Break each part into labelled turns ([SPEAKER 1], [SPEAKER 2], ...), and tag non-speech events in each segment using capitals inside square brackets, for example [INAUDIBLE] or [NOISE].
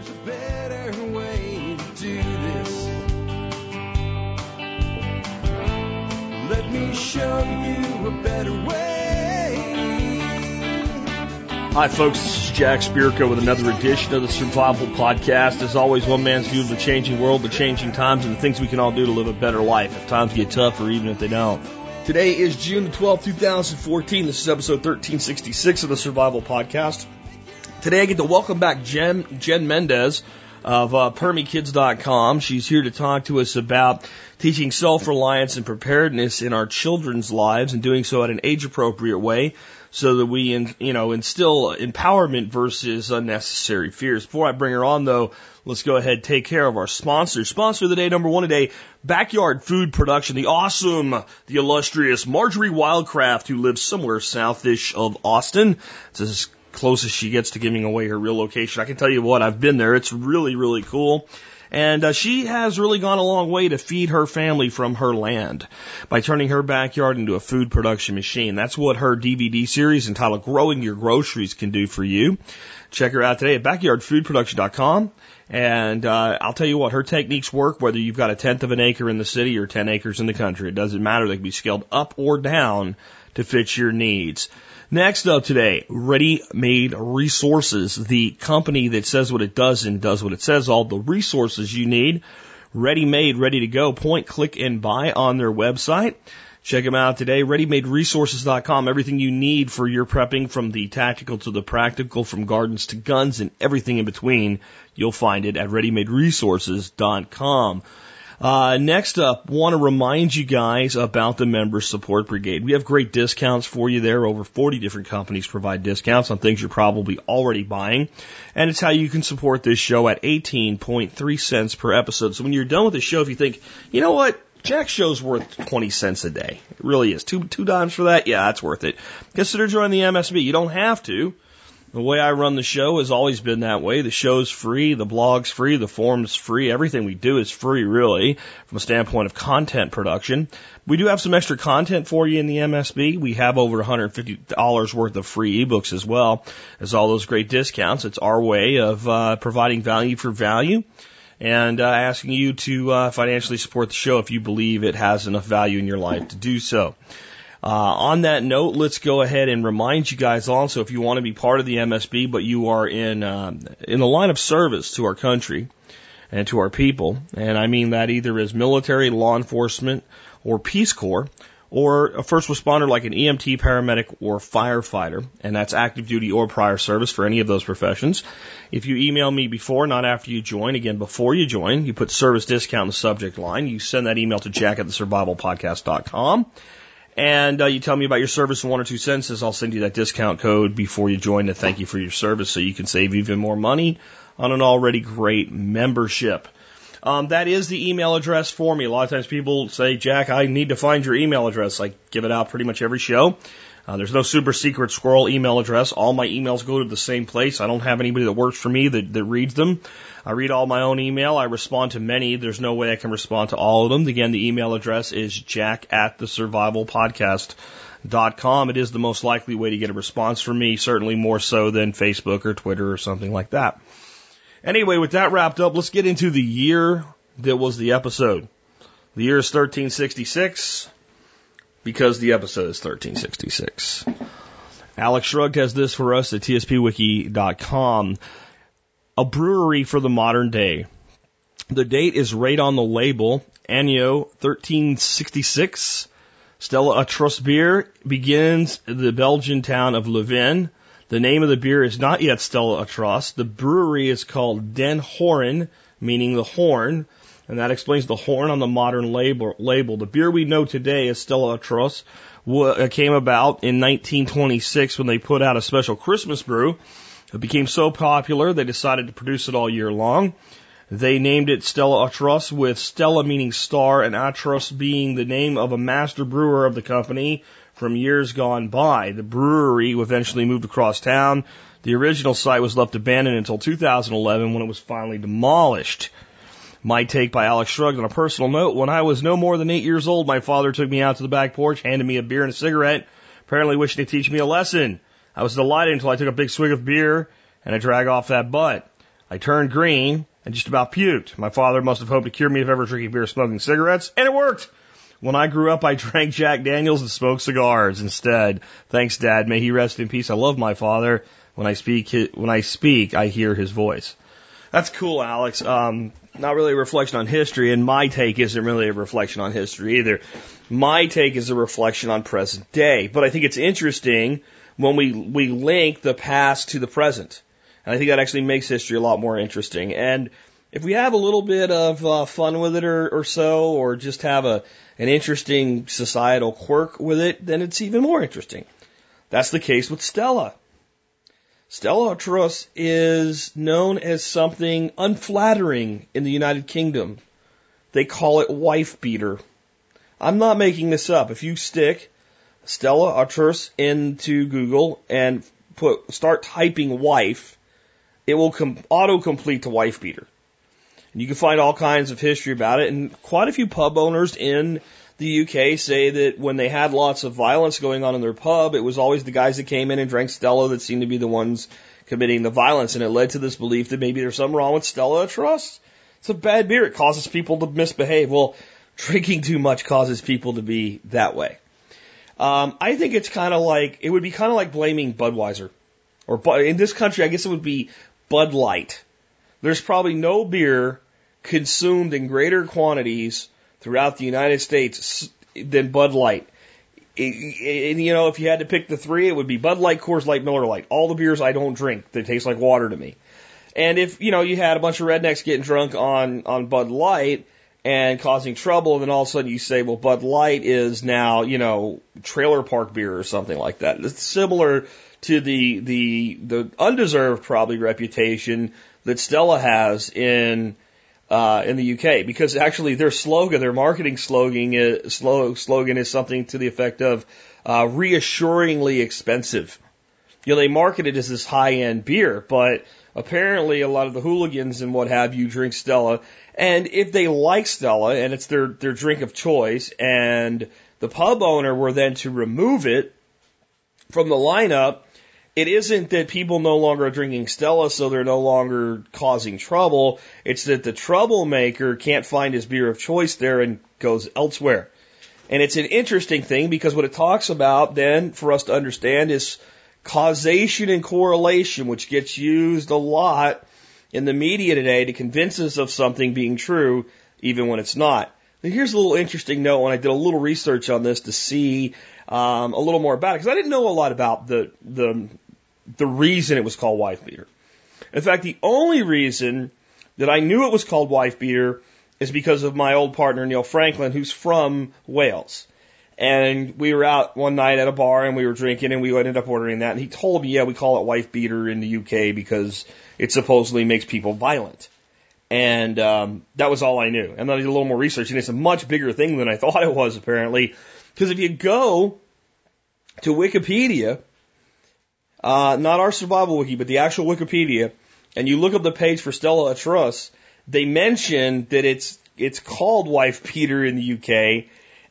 [SPEAKER 1] There's a better way to do this. Let me show you a better way.
[SPEAKER 2] Hi, folks. This is Jack Spirko with another edition of the Survival Podcast. As always, one man's view of the changing world, the changing times, and the things we can all do to live a better life if times get tough or even if they don't. Today is June the 12th, 2014. This is episode 1366 of the Survival Podcast. Today I get to welcome back Jen, Jen Mendez of uh, PermieKids.com. She's here to talk to us about teaching self-reliance and preparedness in our children's lives and doing so at an age-appropriate way so that we, in, you know, instill empowerment versus unnecessary fears. Before I bring her on, though, let's go ahead and take care of our sponsor. Sponsor of the day, number one today, Backyard Food Production, the awesome, the illustrious Marjorie Wildcraft, who lives somewhere southish of Austin. It's as close as she gets to giving away her real location. I can tell you what, I've been there. It's really, really cool. And uh, she has really gone a long way to feed her family from her land by turning her backyard into a food production machine. That's what her DVD series entitled Growing Your Groceries can do for you. Check her out today at backyardfoodproduction.com. And uh, I'll tell you what, her techniques work whether you've got a tenth of an acre in the city or 10 acres in the country. It doesn't matter. They can be scaled up or down to fit your needs. Next up today, Ready Made Resources, the company that says what it does and does what it says. All the resources you need, ready made, ready to go. Point, click, and buy on their website. Check them out today, readymaderesources.com. Everything you need for your prepping from the tactical to the practical, from gardens to guns and everything in between. You'll find it at readymaderesources.com. Uh, next up, want to remind you guys about the Member Support Brigade. We have great discounts for you there. Over 40 different companies provide discounts on things you're probably already buying. And it's how you can support this show at 18.3 cents per episode. So when you're done with the show, if you think, you know what? Jack's show's worth 20 cents a day. It really is. Two, two dimes for that? Yeah, that's worth it. Consider joining the MSB. You don't have to. The way I run the show has always been that way. The show's free, the blog's free, the forum's free, everything we do is free really from a standpoint of content production. We do have some extra content for you in the MSB. We have over $150 worth of free ebooks as well as all those great discounts. It's our way of uh, providing value for value and uh, asking you to uh, financially support the show if you believe it has enough value in your life to do so. Uh, on that note, let's go ahead and remind you guys also if you want to be part of the MSB, but you are in uh, in the line of service to our country and to our people, and I mean that either as military, law enforcement, or Peace Corps, or a first responder like an EMT, paramedic, or firefighter, and that's active duty or prior service for any of those professions. If you email me before, not after you join, again, before you join, you put service discount in the subject line. You send that email to jack at the survivalpodcast.com and uh, you tell me about your service in one or two sentences, I'll send you that discount code before you join to thank you for your service so you can save even more money on an already great membership. Um, that is the email address for me. A lot of times people say, Jack, I need to find your email address. I give it out pretty much every show. Uh, there's no super secret squirrel email address. All my emails go to the same place. I don't have anybody that works for me that, that reads them. I read all my own email. I respond to many. There's no way I can respond to all of them. Again, the email address is jack at the survival podcast. Dot com. It is the most likely way to get a response from me, certainly more so than Facebook or Twitter or something like that. Anyway, with that wrapped up, let's get into the year that was the episode. The year is 1366 because the episode is 1366. Alex Shrugged has this for us at tspwiki.com. A brewery for the modern day. The date is right on the label, Anno 1366. Stella Artois beer begins the Belgian town of Leuven. The name of the beer is not yet Stella Artois. The brewery is called Den Hoorn, meaning the horn, and that explains the horn on the modern label. label. The beer we know today as Stella Artois uh, came about in 1926 when they put out a special Christmas brew it became so popular they decided to produce it all year long. They named it Stella Artois with Stella meaning star and Artois being the name of a master brewer of the company from years gone by. The brewery eventually moved across town. The original site was left abandoned until 2011 when it was finally demolished. My take by Alex Shrugged on a personal note. When I was no more than eight years old, my father took me out to the back porch, handed me a beer and a cigarette, apparently wishing to teach me a lesson. I was delighted until I took a big swig of beer and a drag off that butt. I turned green and just about puked. My father must have hoped to cure me of ever drinking beer, smoking cigarettes, and it worked. When I grew up, I [LAUGHS] drank Jack Daniels and smoked cigars instead. Thanks, Dad. May he rest in peace. I love my father. When I speak, when I speak, I hear his voice. That's cool, Alex. Um, not really a reflection on history, and my take isn't really a reflection on history either. My take is a reflection on present day. But I think it's interesting when we we link the past to the present, and I think that actually makes history a lot more interesting. And if we have a little bit of uh, fun with it or, or so, or just have a an interesting societal quirk with it, then it's even more interesting. That's the case with Stella. Stella Artois is known as something unflattering in the United Kingdom. They call it wife beater. I'm not making this up. If you stick Stella Artois into Google and put start typing wife, it will com- auto complete to wife beater. And you can find all kinds of history about it, and quite a few pub owners in the UK say that when they had lots of violence going on in their pub, it was always the guys that came in and drank Stella that seemed to be the ones committing the violence, and it led to this belief that maybe there's something wrong with Stella Artois. It's a bad beer. It causes people to misbehave. Well, [LAUGHS] drinking too much causes people to be that way. Um, I think it's kind of like it would be kind of like blaming Budweiser, or in this country, I guess it would be Bud Light. There's probably no beer consumed in greater quantities throughout the United States than Bud Light. And you know, if you had to pick the three, it would be Bud Light, Coors Light, Miller Lite. All the beers I don't drink. They taste like water to me. And if, you know, you had a bunch of rednecks getting drunk on, on Bud Light and causing trouble, and then all of a sudden you say, well, Bud Light is now, you know, trailer park beer or something like that. It's similar to the, the, the undeserved probably reputation that Stella has in, uh, in the UK because actually their slogan, their marketing slogan is, slogan is something to the effect of uh, reassuringly expensive. You know, they market it as this high end beer, but apparently a lot of the hooligans and what have you drink Stella. And if they like Stella and it's their, their drink of choice and the pub owner were then to remove it from the lineup, it isn't that people no longer are drinking Stella, so they're no longer causing trouble. It's that the troublemaker can't find his beer of choice there and goes elsewhere. And it's an interesting thing because what it talks about then for us to understand is causation and correlation, which gets used a lot in the media today to convince us of something being true, even when it's not. Now, here's a little interesting note when I did a little research on this to see um, a little more about it because I didn't know a lot about the the the reason it was called wife beater. In fact, the only reason that I knew it was called wife beater is because of my old partner Neil Franklin, who's from Wales. And we were out one night at a bar and we were drinking and we ended up ordering that. And he told me, yeah, we call it wife beater in the UK because it supposedly makes people violent. And um, that was all I knew. And then I did a little more research, and it's a much bigger thing than I [LAUGHS] thought it was, apparently. Because if you go to Wikipedia, uh, not our survival wiki, but the actual Wikipedia, and you look up the page for Stella Artois, they mention that it's it's called Wife Beater in the UK,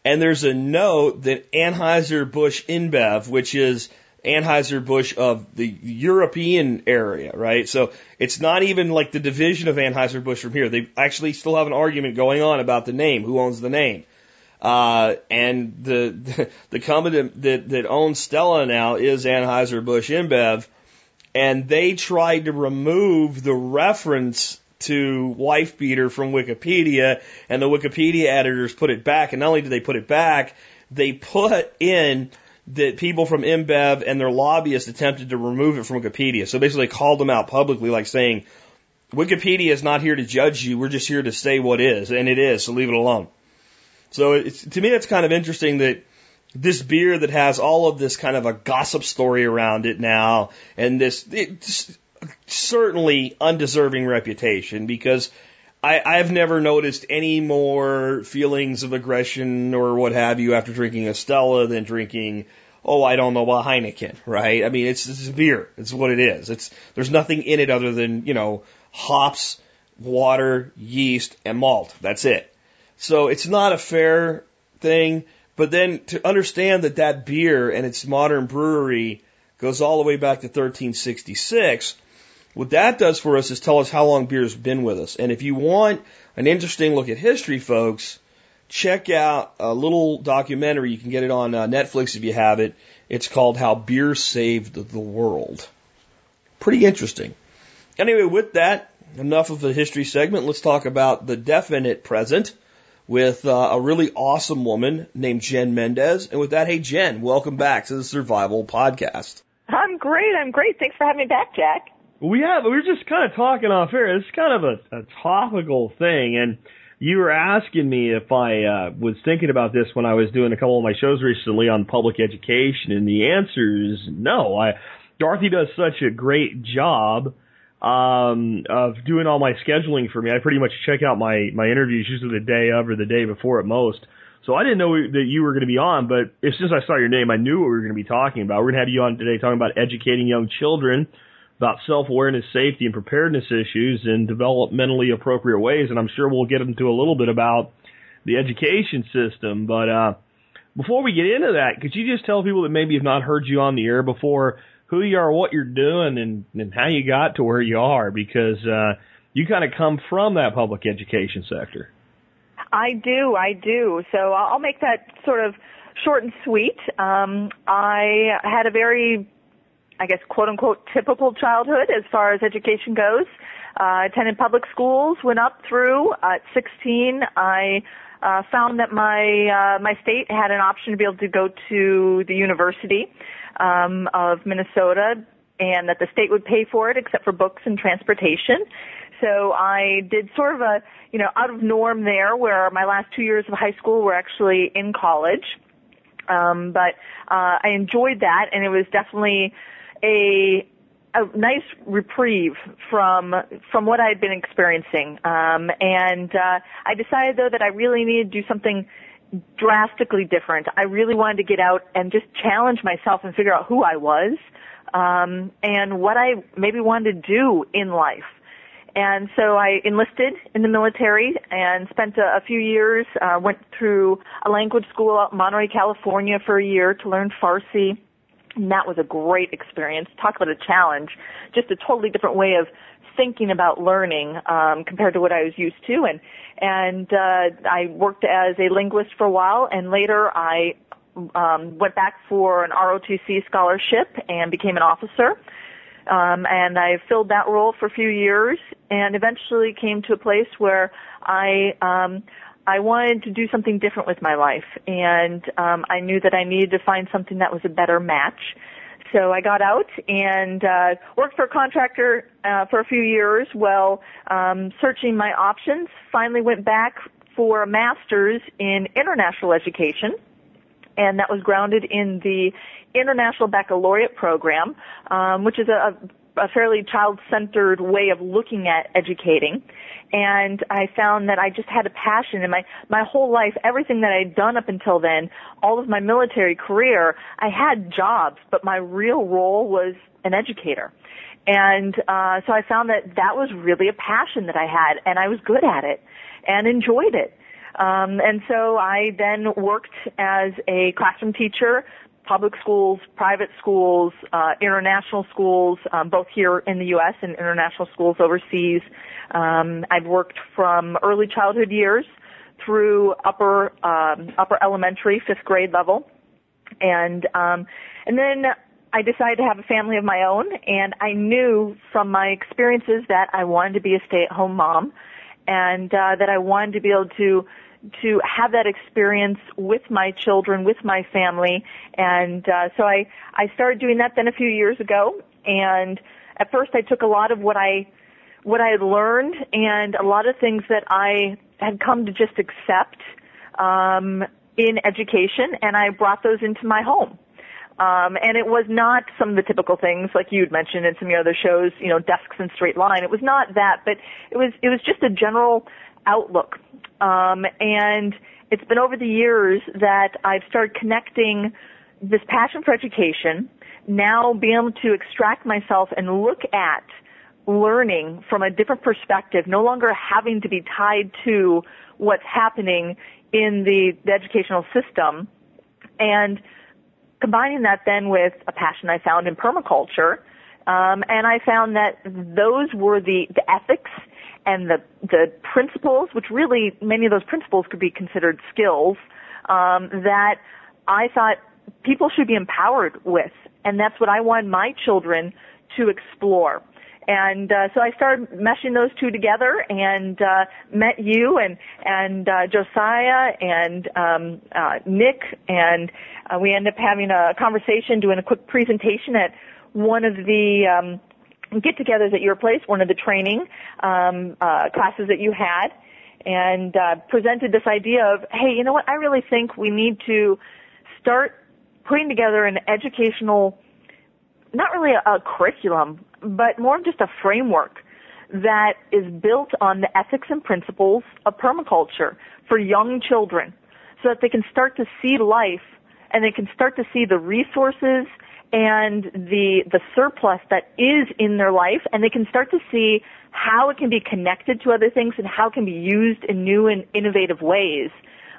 [SPEAKER 2] and there's a note that Anheuser Busch InBev, which is Anheuser Busch of the European area, right? So it's not even like the division of Anheuser Busch from here. They actually still have an argument going on about the name, who owns the name. Uh, and the, the, [LAUGHS] the company that, that owns Stella now is Anheuser-Busch InBev. And they tried to remove the reference to wife beater from Wikipedia and the Wikipedia editors put it back. And not only did they put it back, they put in that people from InBev and their lobbyists attempted to remove it from Wikipedia. So basically they called them out publicly like saying, Wikipedia is not here to judge you. We're just here to say what is. And it is. So leave it alone. So to me, it's kind of interesting that this beer that has all of this kind of a gossip story around it now, and this certainly undeserving reputation because I, I've never noticed any more feelings of aggression or what have you after drinking a Stella than drinking, oh, I don't know, a Heineken, right? I mean, it's, it's beer. It's what it is. It's, there's nothing in it other than, you know, hops, water, yeast, and malt. That's it. So it's not a fair thing. But then to understand that that beer and its modern brewery goes all the way back to 1366, What that does for us is tell us how long beer's been with us. And if you want an interesting look at history, folks, check out a little documentary. You can get it on uh, Netflix if you have it. It's called How Beer Saved the World. Pretty interesting. Anyway, with that, enough of the history segment. Let's talk about the definite present with uh, a really awesome woman named Jen Mendez. And with that, hey, Jen, welcome back to the Survival Podcast.
[SPEAKER 3] I'm great. I'm great. Thanks for having me back, Jack.
[SPEAKER 2] We have. We were just kind of talking off air. It's kind of a, a topical thing, and you were asking me if I uh, was thinking about this when I was doing a couple of my shows recently on public education, and the answer is no. I Dorothy does such a great job um, of doing all my scheduling for me. I pretty much check out my my interviews usually the day of or the day before at most. So I didn't know that you were going to be on, but as soon as I saw your name, I knew what we were going to be talking about. We're going to have you on today talking about educating young children about self-awareness, safety, and preparedness issues in developmentally appropriate ways. And I'm sure we'll get into a little bit about the education system. But uh, before we get into that, could you just tell people that maybe have not heard you on the air before who you are, what you're doing, and, and how you got to where you are? Because uh, you kind of come from that public education sector.
[SPEAKER 3] I do, I do. So I'll make that sort of short and sweet. Um, I had a very I guess, quote unquote, typical childhood as far as education goes. Uh, attended public schools, went up through. At 16, I uh, found that my uh, my state had an option to be able to go to the University um, of Minnesota, and that the state would pay for it, except for books and transportation. So I did sort of a you know out of norm there, where my last two years of high school were actually in college. Um, but uh, I enjoyed that, and it was definitely a a nice reprieve from from what I had been experiencing. Um, and uh, I decided though that I really needed to do something drastically different. I really wanted to get out and just challenge myself and figure out who I was um, and what I maybe wanted to do in life. And so I enlisted in the military and spent a, a few years. Uh, went through a language school out in Monterey, California, for a year to learn Farsi and that was a great experience. Talk about a challenge. Just a totally different way of thinking about learning um, compared to what I was used to. And and uh, I worked as a linguist for a while, and later I um, went back for an ROTC scholarship and became an officer. Um, and I filled that role for a few years, and eventually came to a place where I um, I wanted to do something different with my life, and um, I knew that I needed to find something that was a better match. So I got out and uh, worked for a contractor uh, for a few years while um, searching my options. Finally, went back for a master's in international education, and that was grounded in the International Baccalaureate program, um, which is a, a fairly child-centered way of looking at educating and I found that I just had a passion in my my whole life, everything that I'd done up until then, all of my military career, I had jobs, but my real role was an educator. And uh so I found that that was really a passion that I had and I was good at it and enjoyed it. Um, and so I then worked as a classroom teacher, public schools, private schools, uh, international schools, um, both here in the U.S. and international schools overseas. Um, I've worked from early childhood years through upper um, upper elementary, fifth grade level, and um, and then I decided to have a family of my own, and I knew from my experiences that I wanted to be a stay-at-home mom, and uh, that I wanted to be able to to have that experience with my children, with my family, and uh, so I I started doing that then a few years ago. And at first, I took a lot of what I what I had learned and a lot of things that I had come to just accept um, in education, and I brought those into my home. Um, and it was not some of the typical things like you'd mentioned in some of your other shows, you know, desks and straight line. It was not that, but it was it was just a general outlook. Um, and it's been over the years that I've started connecting this passion for education, now being able to extract myself and look at learning from a different perspective, no longer having to be tied to what's happening in the, the educational system, and combining that then with a passion I found in permaculture, Um, and I found that those were the, the ethics and the, the principles, which really many of those principles could be considered skills, um, that I thought people should be empowered with. And that's what I want my children to explore. And uh, so I started meshing those two together and uh, met you and and uh, Josiah and um, uh, Nick, and uh, we ended up having a conversation, doing a quick presentation at one of the um, get-togethers at your place, one of the training um, uh, classes that you had, and uh, presented this idea of, hey, you know what? I really think we need to start putting together an educational, not really a, a curriculum, but more of just a framework that is built on the ethics and principles of permaculture for young children so that they can start to see life and they can start to see the resources and the the surplus that is in their life and they can start to see how it can be connected to other things and how it can be used in new and innovative ways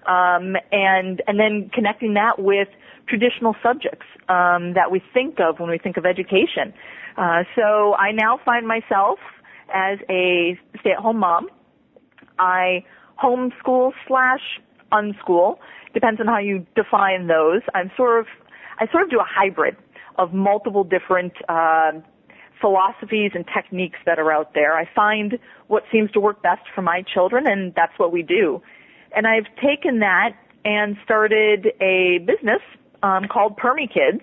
[SPEAKER 3] um, and and then connecting that with traditional subjects um, that we think of when we think of education uh, so I now find myself as a stay-at-home mom. I homeschool slash unschool, depends on how you define those. I'm sort of, I sort of do a hybrid of multiple different uh, philosophies and techniques that are out there. I find what seems to work best for my children, and that's what we do. And I've taken that and started a business um, called Permie Kids,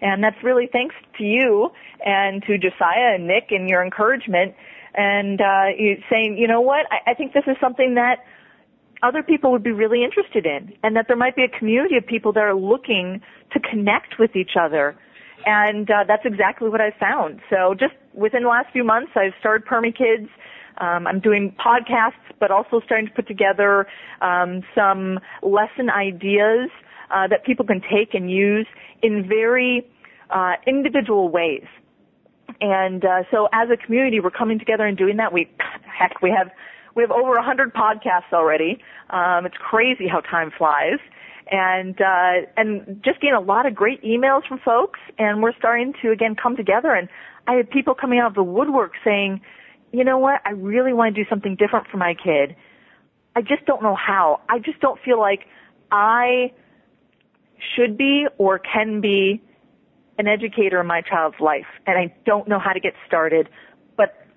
[SPEAKER 3] and that's really thanks to you and to Josiah and Nick and your encouragement and uh, saying, you know what, I, I think this is something that other people would be really interested in and that there might be a community of people that are looking to connect with each other. And uh, that's exactly what I found. So just within the last few months, I've started Permie Kids. Um, I'm doing podcasts, but also starting to put together um, some lesson ideas uh, that people can take and use in very uh, individual ways. And uh, so, as a community, we're coming together and doing that. We, heck, we have we have over a hundred podcasts already. Um, it's crazy how time flies, and uh, and just getting a lot of great emails from folks. And we're starting to again come together. And I had people coming out of the woodwork saying, you know what, I really want to do something different for my kid. I just don't know how. I just don't feel like I should be or can be an educator in my child's life and I don't know how to get started.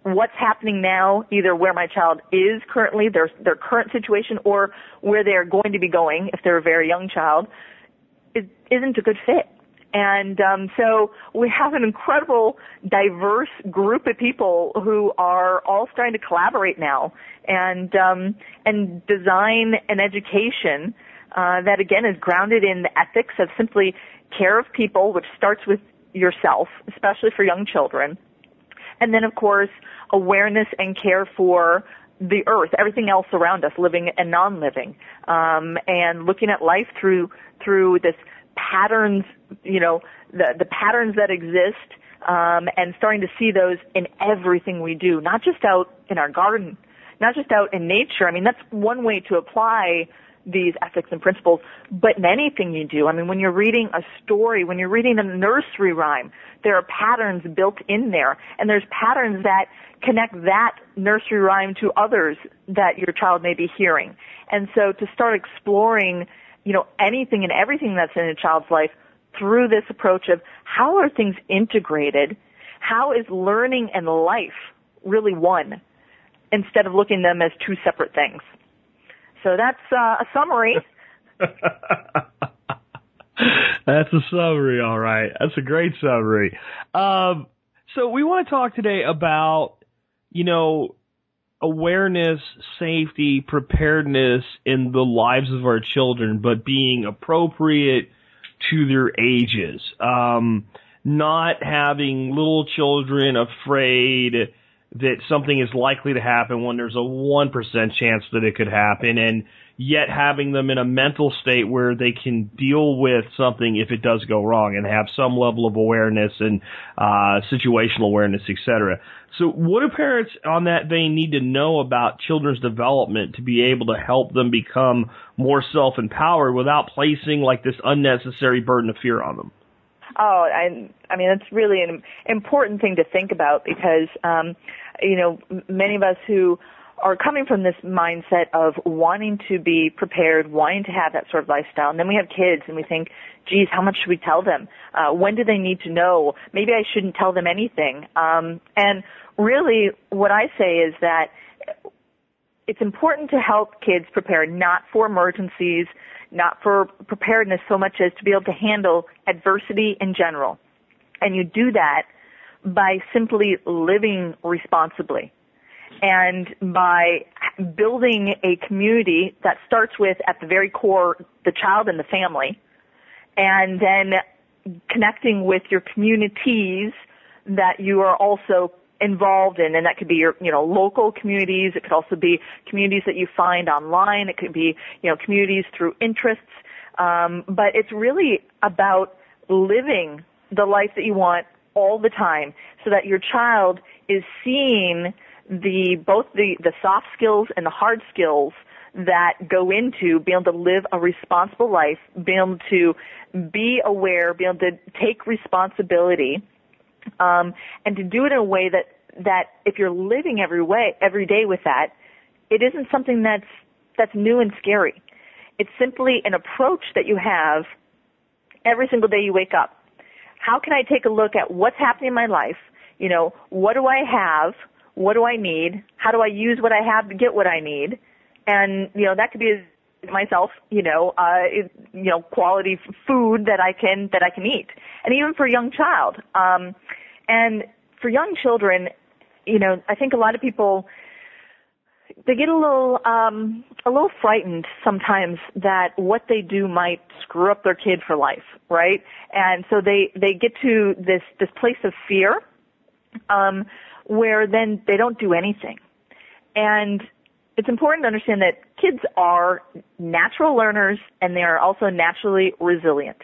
[SPEAKER 3] What's happening now, either where my child is currently, their, their current situation, or where they're going to be going if they're a very young child, is, isn't a good fit. And um, so we have an incredible, diverse group of people who are all starting to collaborate now and um, and design an education uh, that again is grounded in the ethics of simply care of people, which starts with yourself, especially for young children. And then of course, awareness and care for the earth, everything else around us, living and non-living, um, and looking at life through through this patterns, you know, the the patterns that exist, um, and starting to see those in everything we do, not just out in our garden, not just out in nature. I mean, that's one way to apply these ethics and principles, but in anything you do. I mean, when you're reading a story, when you're reading a nursery rhyme, there are patterns built in there, and there's patterns that connect that nursery rhyme to others that your child may be hearing. And so to start exploring, you know, anything and everything that's in a child's life through this approach of how are things integrated? How is learning and life really one? Instead of looking them as two separate things. So that's uh, a summary. [LAUGHS]
[SPEAKER 2] that's a summary, all right. That's a great summary. Um, so we want to talk today about, you know, awareness, safety, preparedness in the lives of our children, but being appropriate to their ages. Um, not having little children afraid that something is likely to happen when there's a 1% chance that it could happen and yet having them in a mental state where they can deal with something if it does go wrong and have some level of awareness and uh, situational awareness, etc. So what do parents on that vein need to know about children's development to be able to help them become more self-empowered without placing like this unnecessary burden of fear on them?
[SPEAKER 3] Oh, I, I mean, that's really an important thing to think about because, um, you know, many of us who are coming from this mindset of wanting to be prepared, wanting to have that sort of lifestyle, and then we have kids and we think, geez, how much should we tell them? Uh, when do they need to know? Maybe I shouldn't tell them anything. Um, and really, what I say is that it's important to help kids prepare not for emergencies, not for preparedness so much as to be able to handle adversity in general. And you do that by simply living responsibly and by building a community that starts with at the very core the child and the family and then connecting with your communities that you are also involved in and that could be your you know local communities. It could also be communities that you find online. It could be you know communities through interests. Um, but it's really about living the life that you want all the time so that your child is seeing the both the the soft skills and the hard skills that go into being able to live a responsible life being able to be aware being able to take responsibility um, and to do it in a way that that if you're living every way every day with that, it isn't something that's that's new and scary. It's simply an approach that you have every single day you wake up. How can I take a look at what's happening in my life? You know, what do I have? What do I need? How do I use what I have to get what I need? And you know, that could be myself, you know, uh, you know, quality food that I can that I can eat, and even for a young child. Um, and for young children, you know, I think a lot of people they get a little um a little frightened sometimes that what they do might screw up their kid for life, right? And so they they get to this this place of fear um where then they don't do anything. And it's important to understand that kids are natural learners and they are also naturally resilient.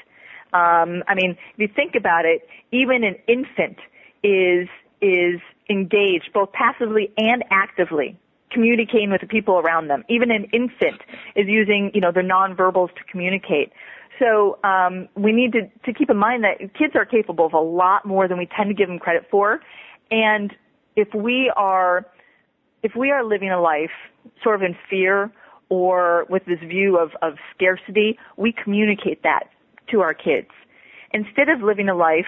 [SPEAKER 3] Um, I mean, if you think about it, even an infant is is engaged both passively and actively communicating with the people around them. Even an infant is using, you know, their nonverbals to communicate. So um, we need to, to keep in mind that kids are capable of a lot more than we tend to give them credit for. And if we are if we are living a life sort of in fear or with this view of, of scarcity, we communicate that to our kids. Instead of living a life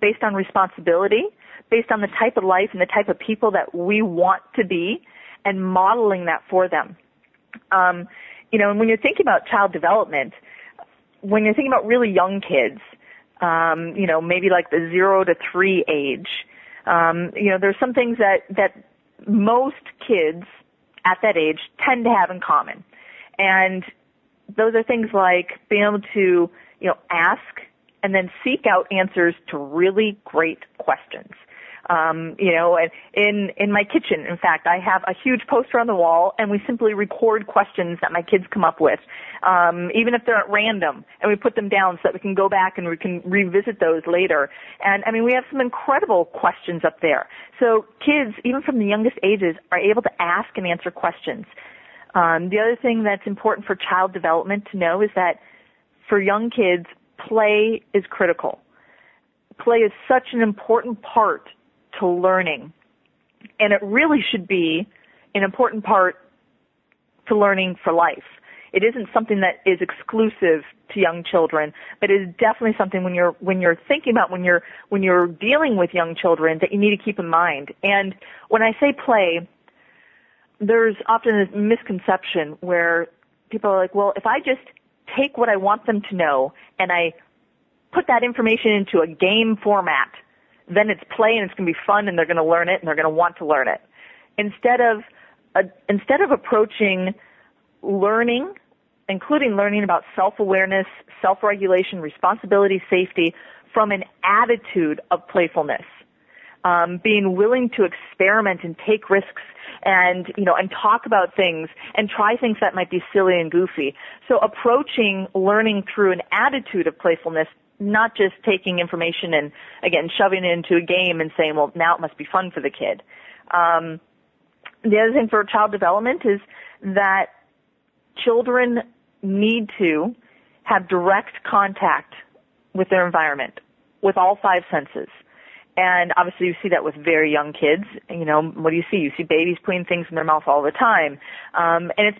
[SPEAKER 3] based on responsibility, based on the type of life and the type of people that we want to be and modeling that for them. Um, you know, and when you're thinking about child development, when you're thinking about really young kids, um, you know, maybe like the zero to three age, um, you know, there's some things that, that most kids at that age tend to have in common. And those are things like being able to, you know, ask and then seek out answers to really great questions. Um, you know, in in my kitchen, in fact, I have a huge poster on the wall, and we simply record questions that my kids come up with, um, even if they're at random, and we put them down so that we can go back and we can revisit those later. And I mean, we have some incredible questions up there. So kids, even from the youngest ages, are able to ask and answer questions. Um, the other thing that's important for child development to know is that for young kids, play is critical. Play is such an important part to learning. And it really should be an important part to learning for life. It isn't something that is exclusive to young children, but it is definitely something when you're when you're thinking about when you're when you're dealing with young children that you need to keep in mind. And when I say play, there's often a misconception where people are like, well, if I just take what I want them to know and I put that information into a game format, then it's play and it's going to be fun and they're going to learn it and they're going to want to learn it. Instead of uh, instead of approaching learning, including learning about self-awareness, self-regulation, responsibility, safety, from an attitude of playfulness, um, being willing to experiment and take risks and you know and talk about things and try things that might be silly and goofy. So approaching learning through an attitude of playfulness not just taking information and again shoving it into a game and saying, well, now it must be fun for the kid. Um, the other thing for child development is that children need to have direct contact with their environment, with all five senses. And obviously you see that with very young kids. You know, what do you see? You see babies putting things in their mouth all the time. Um, and it's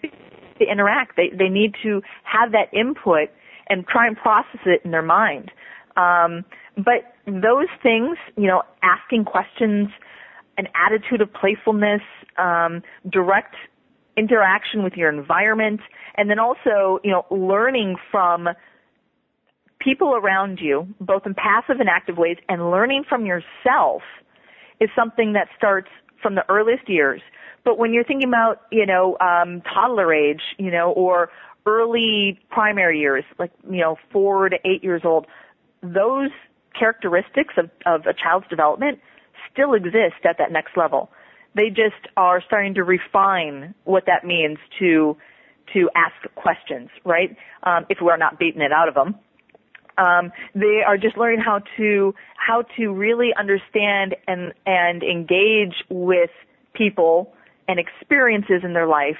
[SPEAKER 3] to interact. They, they need to have that input and try and process it in their mind. Um, but those things, you know, asking questions, an attitude of playfulness, um, direct interaction with your environment, and then also, you know, learning from people around you, both in passive and active ways, and learning from yourself is something that starts from the earliest years. But when you're thinking about, you know, um, toddler age, you know, or early primary years, like, you know, four to eight years old, those characteristics of, of a child's development still exist at that next level. They just are starting to refine what that means to to ask questions, right? Um, if we're not beating it out of them. Um, they are just learning how to how to really understand and and engage with people and experiences in their life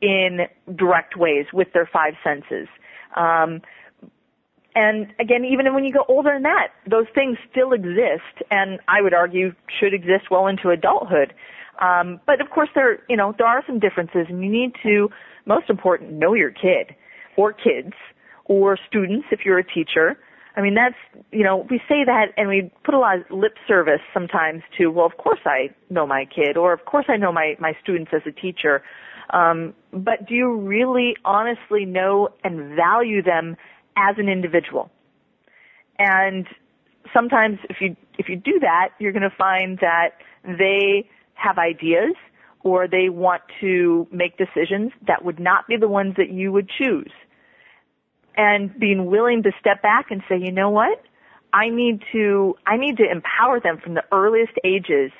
[SPEAKER 3] in direct ways with their five senses. Um, and again, even when you go older than that, those things still exist, and I would argue should exist well into adulthood. Um, but of course, there you know there are some differences, and you need to, most important, know your kid or kids or students if you're a teacher. I mean, that's, you know, we say that and we put a lot of lip service sometimes to, well, of course I know my kid or of course I know my, my students as a teacher. Um, but do you really honestly know and value them as an individual? And sometimes if you, if you do that, you're going to find that they have ideas or they want to make decisions that would not be the ones that you would choose and being willing to step back and say, you know what? I need to, I need to empower them from the earliest ages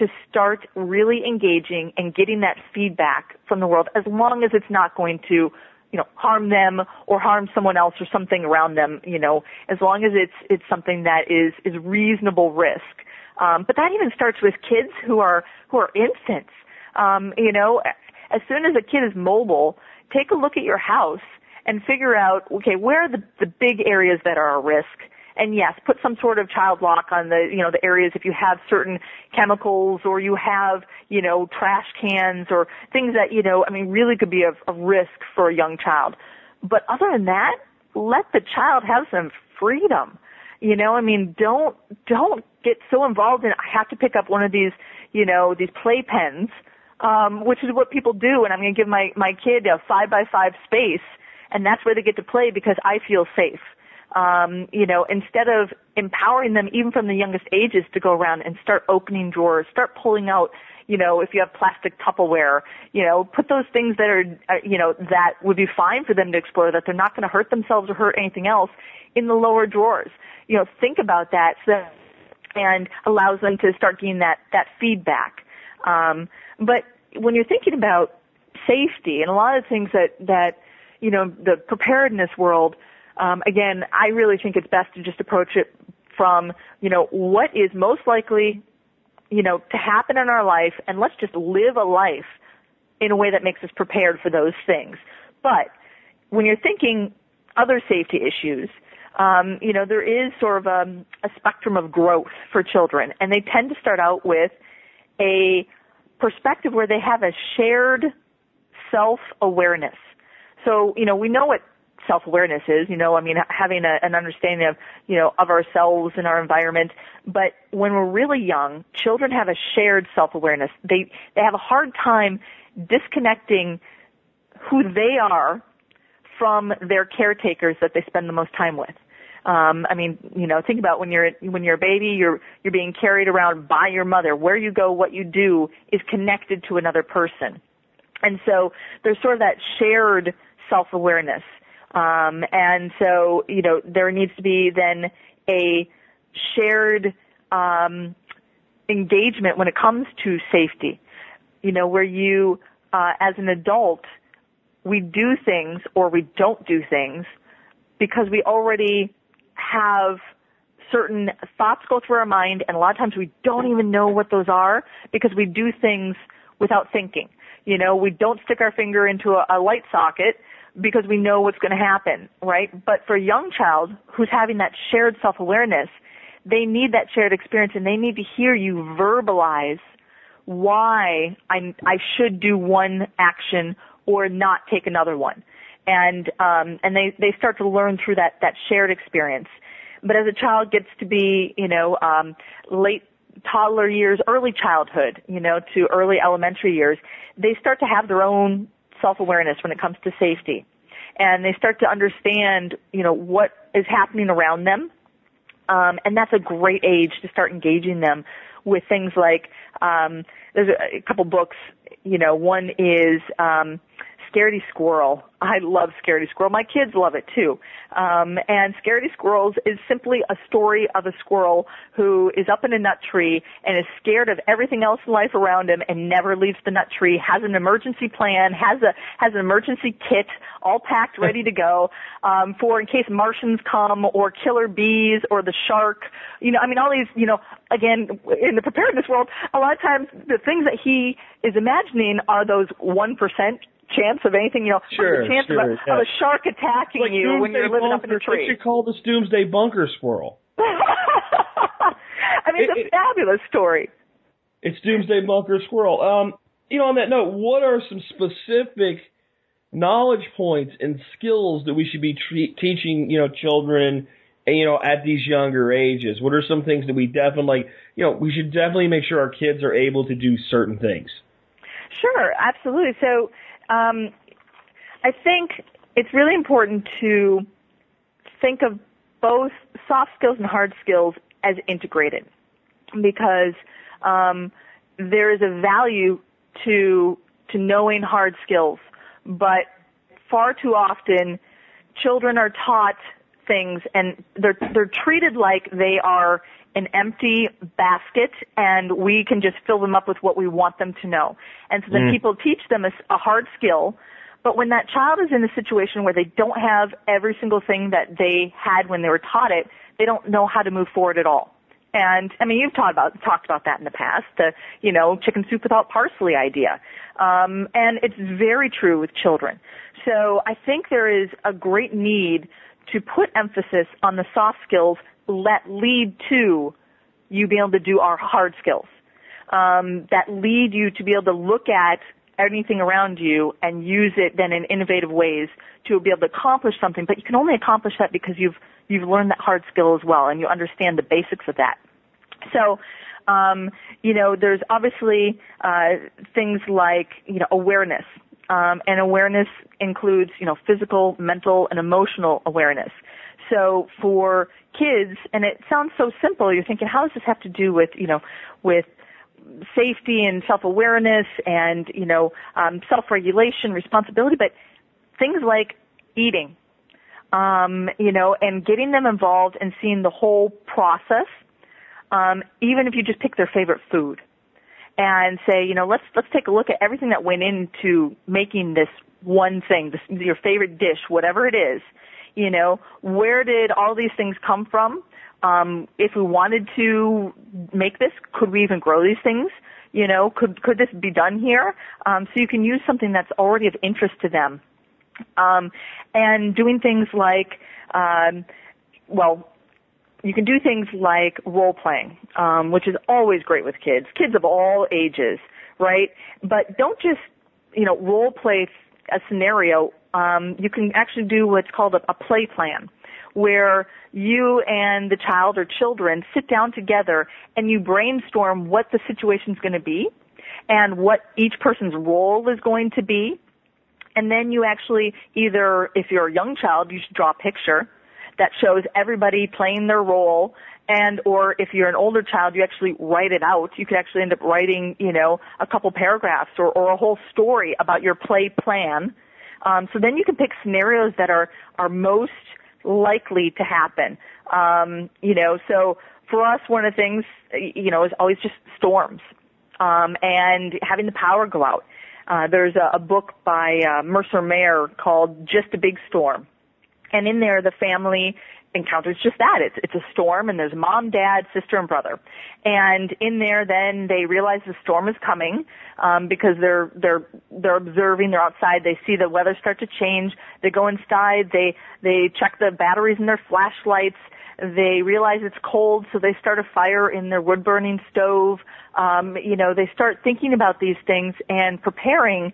[SPEAKER 3] to start really engaging and getting that feedback from the world as long as it's not going to, you know, harm them or harm someone else or something around them, you know, as long as it's, it's something that is, is reasonable risk. Um, but that even starts with kids who are, who are infants. Um, you know, as soon as a kid is mobile, take a look at your house and figure out, okay, where are the, the big areas that are a risk? And yes, put some sort of child lock on the, you know, the areas if you have certain chemicals or you have, you know, trash cans or things that, you know, I mean, really could be of, of risk for a young child. But other than that, let the child have some freedom. You know, I mean, don't, don't get so involved in, I have to pick up one of these, you know, these play pens, um, which is what people do, and I'm going to give my, my kid a five by five space and that's where they get to play because I feel safe. Um, you know, instead of empowering them even from the youngest ages to go around and start opening drawers, start pulling out, you know, if you have plastic Tupperware, you know, put those things that are, uh, you know, that would be fine for them to explore, that they're not going to hurt themselves or hurt anything else in the lower drawers. You know, think about that so that, and allows them to start getting that, that feedback. Um, but when you're thinking about safety and a lot of things that, that, you know, the preparedness world, um, again, I really think it's best to just approach it from, you know, what is most likely, you know, to happen in our life and let's just live a life in a way that makes us prepared for those things. But when you're thinking other safety issues, um, you know, there is sort of a, a spectrum of growth for children, and they tend to start out with a perspective where they have a shared self-awareness. So, you know, we know what self-awareness is, you know, I mean, having a, an understanding of, you know, of ourselves and our environment. But when we're really young, children have a shared self-awareness. They, they have a hard time disconnecting who they are from their caretakers that they spend the most time with. Um, I mean, you know, think about when you're when you're a baby, you're you're being carried around by your mother. Where you go, what you do is connected to another person. And so there's sort of that shared self-awareness. Um, and so, you know, there needs to be then a shared um, engagement when it comes to safety. You know, where you, uh, as an adult, we do things or we don't do things because we already have certain thoughts go through our mind and a lot of times we don't even know what those are because we do things without thinking. You know, we don't stick our finger into a, a light socket because we know what's going to happen, right? But for a young child who's having that shared self-awareness, they need that shared experience and they need to hear you verbalize why I, I should do one action or not take another one. And, um, and they, they start to learn through that, that shared experience. But as a child gets to be, you know, um, late toddler years, early childhood, you know, to early elementary years, they start to have their own self-awareness when it comes to safety. And they start to understand, you know, what is happening around them. Um, and that's a great age to start engaging them with things like, um, there's a, a couple books, you know, one is, um, Scaredy Squirrel. I love Scaredy Squirrel. My kids love it too. Um, and Scaredy Squirrels is simply a story of a squirrel who is up in a nut tree and is scared of everything else in life around him and never leaves the nut tree, has an emergency plan, has a, has an emergency kit all packed [LAUGHS] ready to go, um, for in case Martians come or killer bees or the shark. You know, I mean all these, you know, again, in the preparedness world, a lot of times the things that he is imagining are those 1% chance of anything, you know,
[SPEAKER 2] sure,
[SPEAKER 3] chance
[SPEAKER 2] sure,
[SPEAKER 3] of, a,
[SPEAKER 2] yeah.
[SPEAKER 3] of a shark attacking
[SPEAKER 2] like
[SPEAKER 3] you when you're living up in a tree.
[SPEAKER 2] What you call this doomsday bunker squirrel? [LAUGHS]
[SPEAKER 3] I mean, it's
[SPEAKER 2] It-
[SPEAKER 3] a fabulous story.
[SPEAKER 2] It's doomsday bunker squirrel. Um, you know, on that note, what are some specific knowledge points and skills that we should be tre- teaching, you know, children, you know, at these younger ages? What are some things that we definitely, you know, we should definitely make sure our kids are able to do certain things?
[SPEAKER 3] Sure, absolutely. So, um, I think it's really important to think of both soft skills and hard skills as integrated because um, there is a value to to knowing hard skills, but far too often children are taught things and they're they're treated like they are an empty basket and we can just fill them up with what we want them to know. And so then
[SPEAKER 2] Mm.
[SPEAKER 3] people teach them a hard skill, but when that child is in a situation where they don't have every single thing that they had when they were taught it, they don't know how to move forward at all. And I mean, you've talked about talked about that in the past, the you know chicken soup without parsley idea, um, and it's very true with children. So I think there is a great need to put emphasis on the soft skills that lead to you being able to do our hard skills, um, that lead you to be able to look at anything around you and use it then in innovative ways to be able to accomplish something. But you can only accomplish that because you've you've learned that hard skill as well and you understand the basics of that. So, um, you know, there's obviously uh, things like you know awareness, um, and awareness includes you know physical, mental, and emotional awareness. So for kids, and it sounds so simple, you're thinking, how does this have to do with you know with safety and self-awareness and you know um, self-regulation, responsibility, but things like eating, um, you know, and getting them involved and seeing the whole process, um, even if you just pick their favorite food and say, you know, let's let's take a look at everything that went into making this one thing, this, your favorite dish, whatever it is. You know, where did all these things come from? Um, if we wanted to make this, could we even grow these things? You know, could could this be done here? Um, so you can use something that's already of interest to them, um, and doing things like, um, well, you can do things like role playing, um, which is always great with kids, kids of all ages, right? But don't just, you know, role play a scenario. Um, you can actually do what's called a, a play plan, where you and the child or children sit down together and you brainstorm what the situation's going to be and what each person's role is going to be. And then you actually either, if you're a young child, you should draw a picture that shows everybody playing their role and or if you're an older child you actually write it out. You could actually end up writing you know a couple paragraphs or, or a whole story about your play plan. Um, so then you can pick scenarios that are are most likely to happen. Um, you know so for us one of the things you know is always just storms um, and having the power go out. Uh, there's a, a book by uh, mercer mayer called just a big storm. And in there the family encounters just that. It's it's a storm and there's mom, dad, sister, and brother. And in there then they realize the storm is coming, um, because they're they're they're observing, they're outside, they see the weather start to change, they go inside, they they check the batteries in their flashlights, they realize it's cold, so they start a fire in their wood burning stove. Um, you know, they start thinking about these things and preparing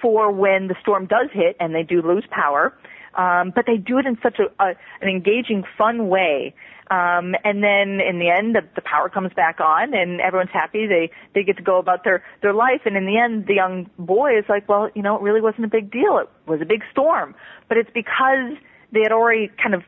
[SPEAKER 3] for when the storm does hit and they do lose power. Um, but they do it in such a, a an engaging, fun way. Um, and then in the end, the, the power comes back on, and everyone's happy. They they get to go about their their life. And in the end, the young boy is like, well, you know, it really wasn't a big deal. It was a big storm, but it's because they had already kind of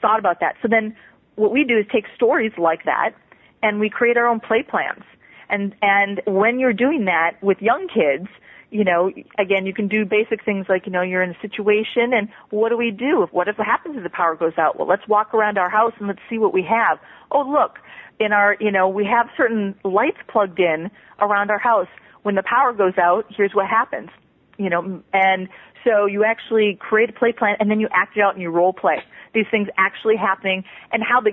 [SPEAKER 3] thought about that. So then, what we do is take stories like that, and we create our own play plans. And and when you're doing that with young kids, you know, again, you can do basic things like, you know, you're in a situation and what do we do? If, What if what happens if the power goes out? Well, let's walk around our house and let's see what we have. Oh, look, in our, you know, we have certain lights plugged in around our house. When the power goes out, here's what happens. You know, and so you actually create a play plan and then you act it out and you role play. These things actually happening and how the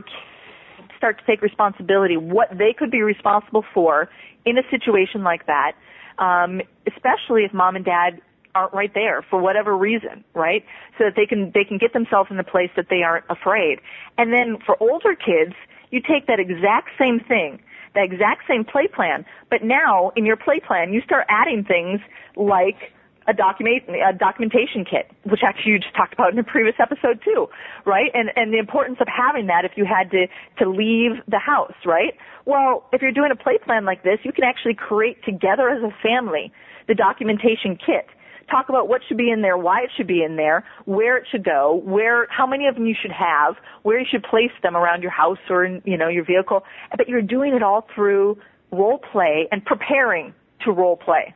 [SPEAKER 3] start to take responsibility, what they could be responsible for in a situation like that um, especially if mom and dad aren't right there for whatever reason, right? So that they can they can get themselves in a place that they aren't afraid. And then for older kids, you take that exact same thing, that exact same play plan, but now in your play plan you start adding things like a document a documentation kit, which actually you just talked about in a previous episode too, right? And and the importance of having that if you had to to leave the house, right? Well, if you're doing a play plan like this, you can actually create together as a family the documentation kit. Talk about what should be in there, why it should be in there, where it should go, where, how many of them you should have, where you should place them around your house or in, you know, your vehicle. But you're doing it all through role play and preparing to role play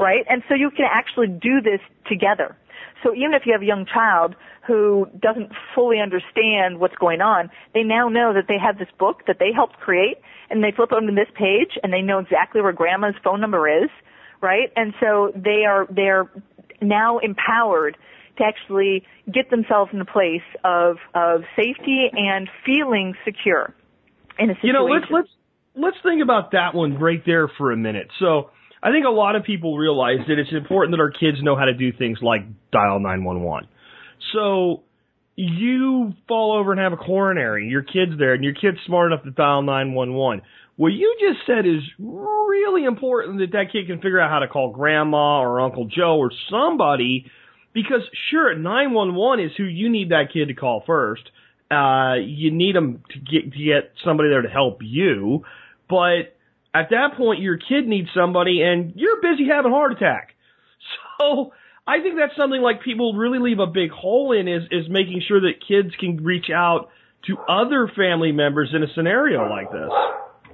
[SPEAKER 3] right? And so you can actually do this together. So even if you have a young child who doesn't fully understand what's going on, they now know that they have this book that they helped create and they flip open this page and they know exactly where grandma's phone number is, right? And so they are, they're now empowered to actually get themselves in a place of, of safety and feeling secure in a situation.
[SPEAKER 2] You know, let's, let's, let's think about that one right there for a minute. So, I think a lot of people realize that it's important that our kids know how to do things like dial 911. So you fall over and have a coronary, your kid's there, and your kid's smart enough to dial 911. What you just said is really important that that kid can figure out how to call grandma or Uncle Joe or somebody because sure, 911 is who you need that kid to call first. Uh, you need them to get, to get somebody there to help you, but at that point, your kid needs somebody and you're busy having a heart attack. [LAUGHS] So I think that's something like people really leave a big hole in is, is making sure that kids can reach out to other family members in a scenario like this.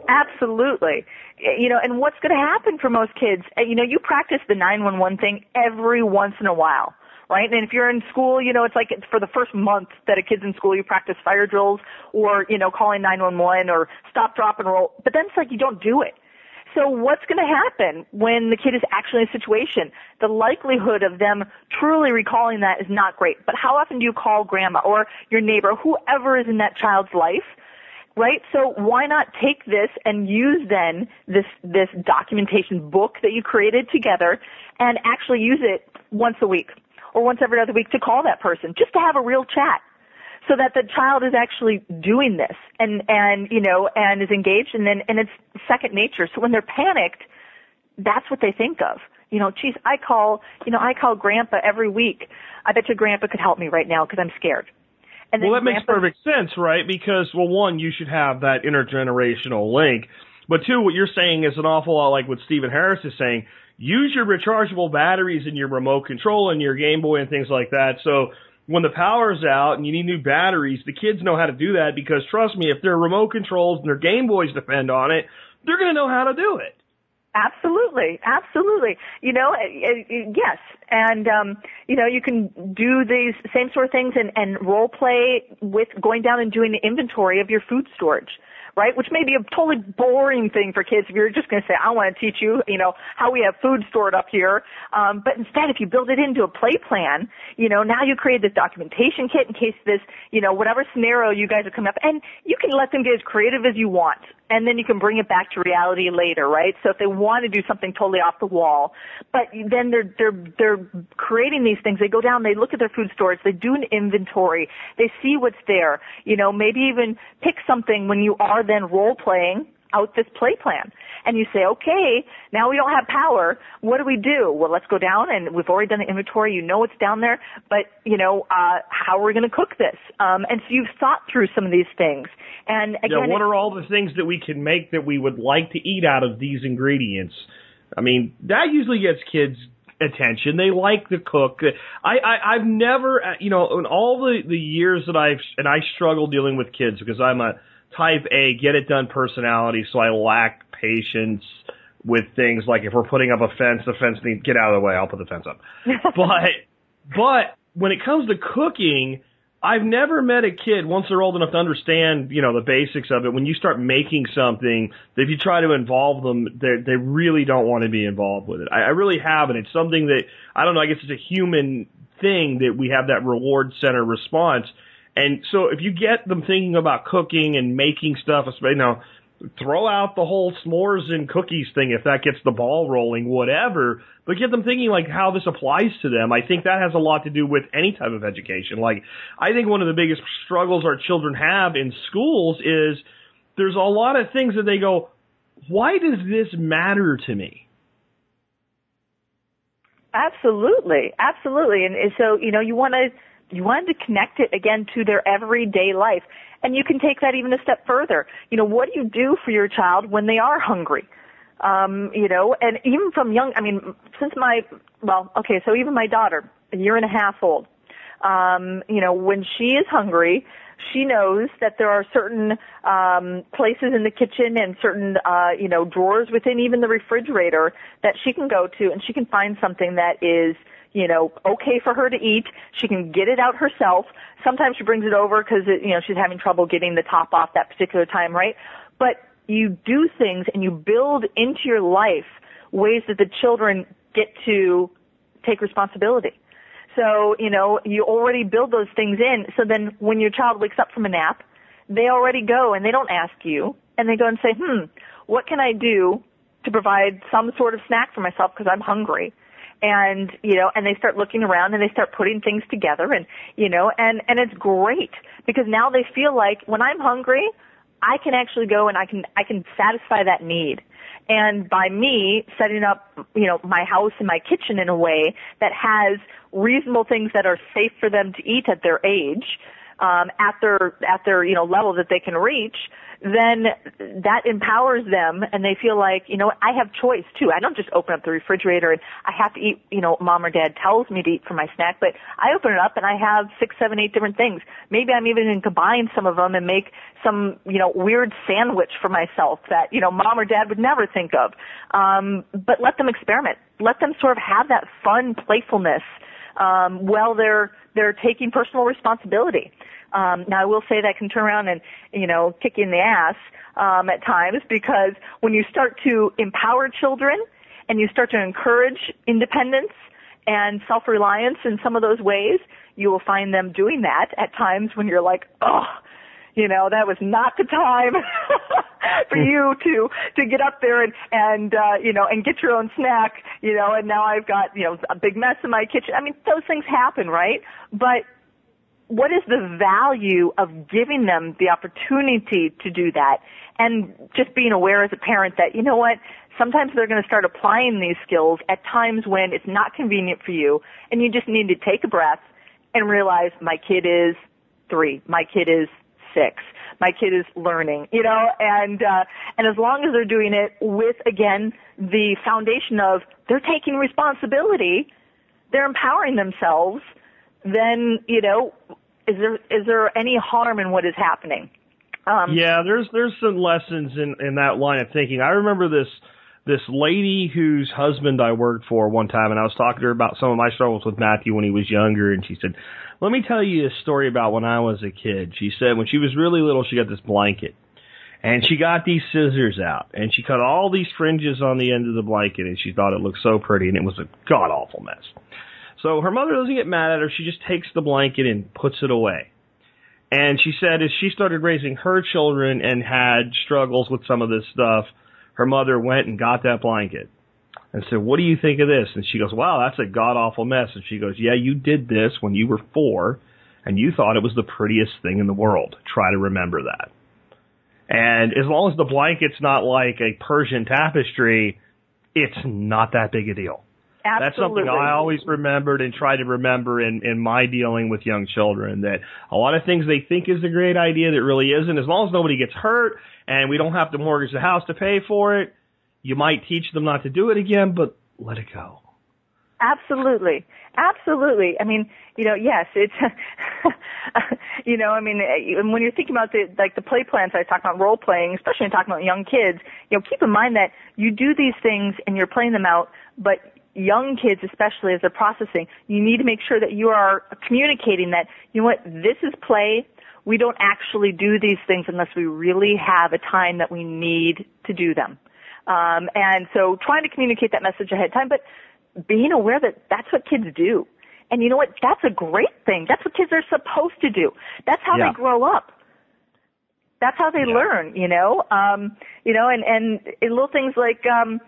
[SPEAKER 3] Absolutely. You know, and what's going to happen for most kids, uh, you know, you practice the 911 thing every once in a while right? And if you're in school, you know, it's like for the first month that a kid's in school, you practice fire drills or, you know, calling 911 or stop, drop, and roll. But then it's like you don't do it. So what's going to happen when the kid is actually in a situation? The likelihood of them truly recalling that is not great. But how often do you call grandma or your neighbor, whoever is in that child's life? Right? So why not take this and use then this, this documentation book that you created together and actually use it once a week or once every other week to call that person just to have a real chat so that the child is actually doing this and and you know and is engaged and then and it's second nature. So when they're panicked that's what they think of. You know geez i call you know i call grandpa every week. I bet your grandpa could help me right now because i'm scared.
[SPEAKER 2] And well that grandpa, makes perfect sense right? Because well one you should have that intergenerational link. But two what you're saying is an awful lot like what stephen harris is saying use your rechargeable batteries in your remote control and your Game Boy and things like that. So when the power's out and you need new batteries, the kids know how to do that because trust me, if their remote controls and their Game Boys depend on it, they're going to know how to do it.
[SPEAKER 3] Absolutely, absolutely. You know, yes, and um, you know, you can do these same sort of things and, and role play with going down and doing the inventory of your food storage right? Which may be a totally boring thing for kids if you're just going to say, I want to teach you, you know, how we have food stored up here. Um, but instead, if you build it into a play plan, you know, now you create this documentation kit in case this, you know, whatever scenario you guys are coming up, and you can let them get as creative as you want and then you can bring it back to reality later, right? So if they want to do something totally off the wall, but then they're they're they're creating these things. They go down, they look at their food stores, they do an inventory, they see what's there. You know, maybe even pick something when you are then role playing out this play plan. And you say, okay, now we don't have power. What do we do? Well, let's go down and we've already done the inventory. You know what's down there, but you know, uh, how are we going to cook this? Um, and so you've thought through some of these things. And again,
[SPEAKER 2] yeah, what are all the things that we can make that we would like to eat out of these ingredients? I mean, that usually gets kids attention. They like to cook. I, I I've never, uh, you know, in all the the years that I've and I struggle dealing with kids because I'm a type A, get it done personality, so I lack patience with things like if we're putting up a fence, the fence needs get out of the way, I'll put the fence up. [LAUGHS] but but when it comes to cooking, I've never met a kid once they're old enough to understand, you know, the basics of it. When you start making something, if you try to involve them, they they really don't want to be involved with it. I, I really haven't. It's something that I don't know. I guess it's a human thing that we have that reward center response. And so if you get them thinking about cooking and making stuff, you know, throw out the whole s'mores and cookies thing if that gets the ball rolling, whatever. But get them thinking like how this applies to them. I think that has a lot to do with any type of education. Like I think one of the biggest struggles our children have in schools is there's a lot of things that they go, why does this matter to me?
[SPEAKER 3] Absolutely, absolutely. And so, you know, you want to you wanted to connect it again to their everyday life. And you can take that even a step further. You know, what do you do for your child when they are hungry? Um, you know, and even from young, I mean, since my, well, okay, so even my daughter, a year and a half old, um, you know, when she is hungry, she knows that there are certain um, places in the kitchen and certain uh, you know drawers within even the refrigerator that she can go to and she can find something that is you know, okay for her to eat. She can get it out herself. Sometimes she brings it over because, you know, she's having trouble getting the top off that particular time, right? But you do things and you build into your life ways that the children get to take responsibility. So, you know, you already build those things in. So then when your child wakes up from a nap, they already go and they don't ask you and they go and say, hmm, what can I do to provide some sort of snack for myself because I'm hungry? And you know and they start looking around and they start putting things together and you know and and it's great because now they feel like when i'm hungry i can actually go and i can i can satisfy that need. And by me setting up you know my house and my kitchen in a way that has reasonable things that are safe for them to eat at their age um at their at their you know level that they can reach then that empowers them and they feel like, you know, I have choice too. I don't just open up the refrigerator and I have to eat, you know, mom or dad tells me to eat for my snack, but I open it up and I have six, seven, eight different things. Maybe I'm even going to combine some of them and make some, you know, weird sandwich for myself that, you know, mom or dad would never think of. Um, but let them experiment. Let them sort of have that fun playfulness um, while they're they're taking personal responsibility. Um, now I will say that can turn around and, you know, kick in the ass, um, at times because when you start to empower children and you start to encourage independence and self-reliance in some of those ways, you will find them doing that at times when you're like, oh, you know, that was not the time [LAUGHS] for you to to get up there and and uh, you know and get your own snack, you know, and now I've got you know a big mess in my kitchen. I mean, those things happen, right? But what is the value of giving them the opportunity to do that? And just being aware as a parent that you know what sometimes they're going to start applying these skills at times when it's not convenient for you and you just need to take a breath and realize my kid is 3 my kid is 6 my kid is learning you know? And uh and as long as they're doing it with again the foundation of they're taking responsibility they're empowering themselves then you know is there is there any harm in what is happening?
[SPEAKER 2] Um, yeah, there's there's some lessons in in that line of thinking. I remember this this lady whose husband I worked for one time, and I was talking to her about some of my struggles with Matthew when he was younger, and she said, "Let me tell you a story about when I was a kid." She said when she was really little, she got this blanket, And she got these scissors out and she cut all these fringes on the end of the blanket and she thought it looked so pretty and it was a god awful mess. So her mother doesn't get mad at her. She just takes the blanket and puts it away. And she said as she started raising her children and had struggles with some of this stuff, her mother went and got that blanket and said, what do you think of this? And she goes, wow, that's a god awful mess. And she goes, yeah, you did this when you were four and you thought it was the prettiest thing in the world. Try to remember that. And as long as the blanket's not like a Persian tapestry, it's not that big a deal.
[SPEAKER 3] Absolutely.
[SPEAKER 2] That's something I always remembered and try to remember in, in my dealing with young children that a lot of things they think is a great idea that really isn't. As long as nobody gets hurt and we don't have to mortgage the house to pay for it, you might teach them not to do it again, but let it go.
[SPEAKER 3] Absolutely. Absolutely. I mean, you know, yes, it's, [LAUGHS] you know, I mean, when you're thinking about the, like the play plans I talk about role playing, especially when talking about young kids, you know, keep in mind that you do these things and you're playing them out, but young kids, especially as they're processing, you need to make sure that you are communicating that, you know what, this is play. We don't actually do these things unless we really have a time that we need to do them. Um, and so trying to communicate that message ahead of time, but being aware that that's what kids do. And you know what? That's a great thing. That's what kids are supposed to do. That's how
[SPEAKER 2] Yeah.
[SPEAKER 3] they grow up. That's how they
[SPEAKER 2] Yeah.
[SPEAKER 3] learn, you know? Um, you know, and, and little things like, um,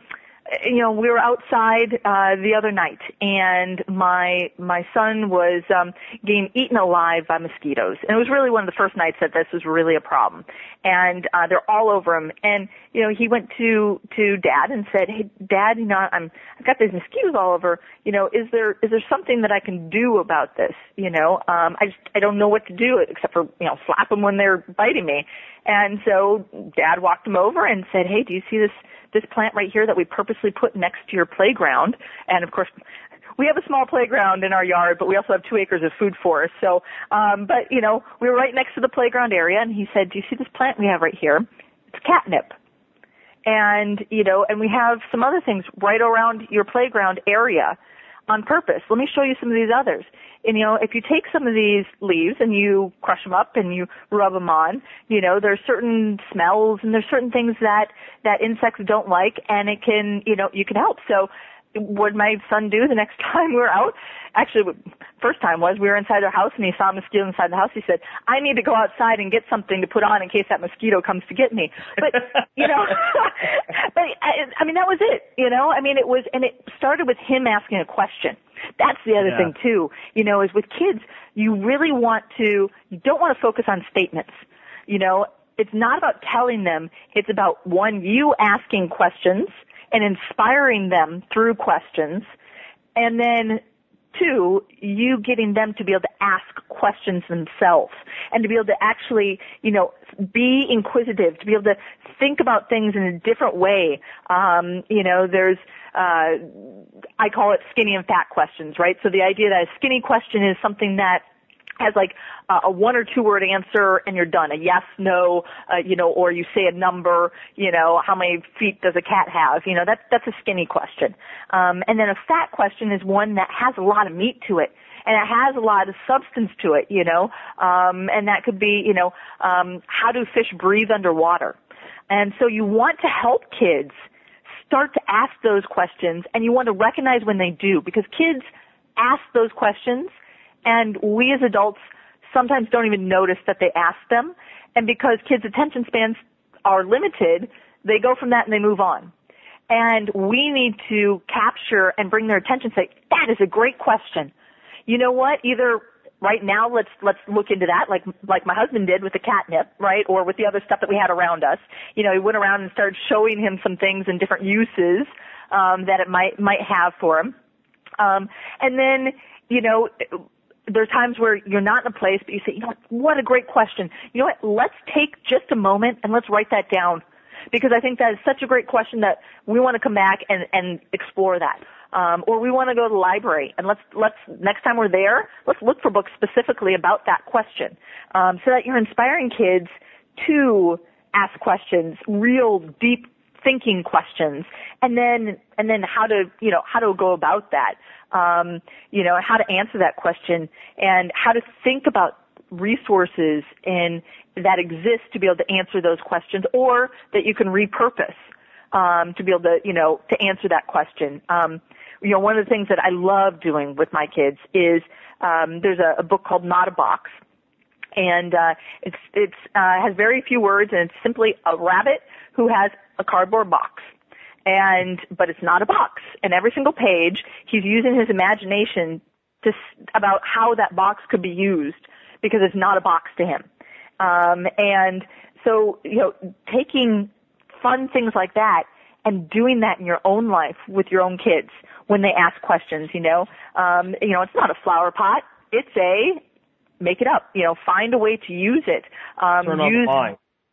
[SPEAKER 3] you know, we were outside, uh, the other night and my, my son was, um, getting eaten alive by mosquitoes. And it was really one of the first nights that this was really a problem. And, uh, they're all over him. And, you know, he went to, to dad and said, Hey, dad, you know, I'm, I've got these mosquitoes all over. You know, is there, is there something that I can do about this? You know, um, I just, I don't know what to do except for, you know, slap them when they're biting me. And so dad walked him over and said, Hey, do you see this, this plant right here that we purposely put next to your playground? And of course, we have a small playground in our yard, but we also have two acres of food forest. So, um, but you know, we were right next to the playground area, and he said, "Do you see this plant we have right here? It's catnip." And you know, and we have some other things right around your playground area on purpose. Let me show you some of these others. And you know, if you take some of these leaves and you crush them up and you rub them on, you know, there's certain smells and there's certain things that that insects don't like, and it can, you know, you can help. So what my son do the next [LAUGHS] time we were out? Actually, first time was we were inside our house and he saw a mosquito inside the house. He said, "I need to go outside and get something to put on in case that mosquito comes to get me." But you know, [LAUGHS] [LAUGHS] but I, I mean that was it. You know, I mean it was, and it started with him asking a question. That's the other
[SPEAKER 2] Yeah.
[SPEAKER 3] thing too. You know, is with kids, you really want to, you don't want to focus on statements. You know, it's not about telling them. It's about one, you asking questions and inspiring them through questions. And then two, you getting them to be able to ask questions themselves and to be able to actually, you know, be inquisitive, to be able to think about things in a different way. Um, you know, there's, uh, I call it skinny and fat questions, right? So the idea that a skinny question is something that has like uh, a one or two word answer and you're done. A yes, no, uh, you know, or you say a number, you know, how many feet does a cat have? You know, that's, that's a skinny question. Um, and then a fat question is one that has a lot of meat to it. And it has a lot of substance to it, you know, um, and that could be, you know, um, how do fish breathe underwater? And so you want to help kids start to ask those questions and you want to recognize when they do because kids ask those questions and we as adults sometimes don't even notice that they ask them. And because kids' attention spans are limited, they go from that and they move on. And we need to capture and bring their attention say, that is a great question. You know what? Either right now let's let's look into that like like my husband did with the catnip right or with the other stuff that we had around us you know he went around and started showing him some things and different uses um that it might might have for him um and then you know there are times where you're not in a place but you say you know what? What a great question. You know what? Let's take just a moment and let's write that down because I think that is such a great question that we want to come back and, and explore that. Um, or we want to go to the library and let's let's next time we're there, let's look for books specifically about that question, um, so that you're inspiring kids to ask questions, real deep thinking questions, and then and then how to you know how to go about that, um, you know how to answer that question and how to think about resources and that exist to be able to answer those questions or that you can repurpose um, to be able to, you know, to answer that question. Um, you know, one of the things that I love doing with my kids is um, there's a, a book called Not a Box, and uh, it's it's uh, has very few words, and it's simply a rabbit who has a cardboard box and but it's not a box. And every single page, he's using his imagination to about how that box could be used because it's not a box to him. Um, and so you know, taking fun things like that and doing that in your own life with your own kids when they ask questions. You know, um, you know, it's not a flower pot. It's a make it up. You know, find a way to use it.
[SPEAKER 2] Um, Turn
[SPEAKER 3] use,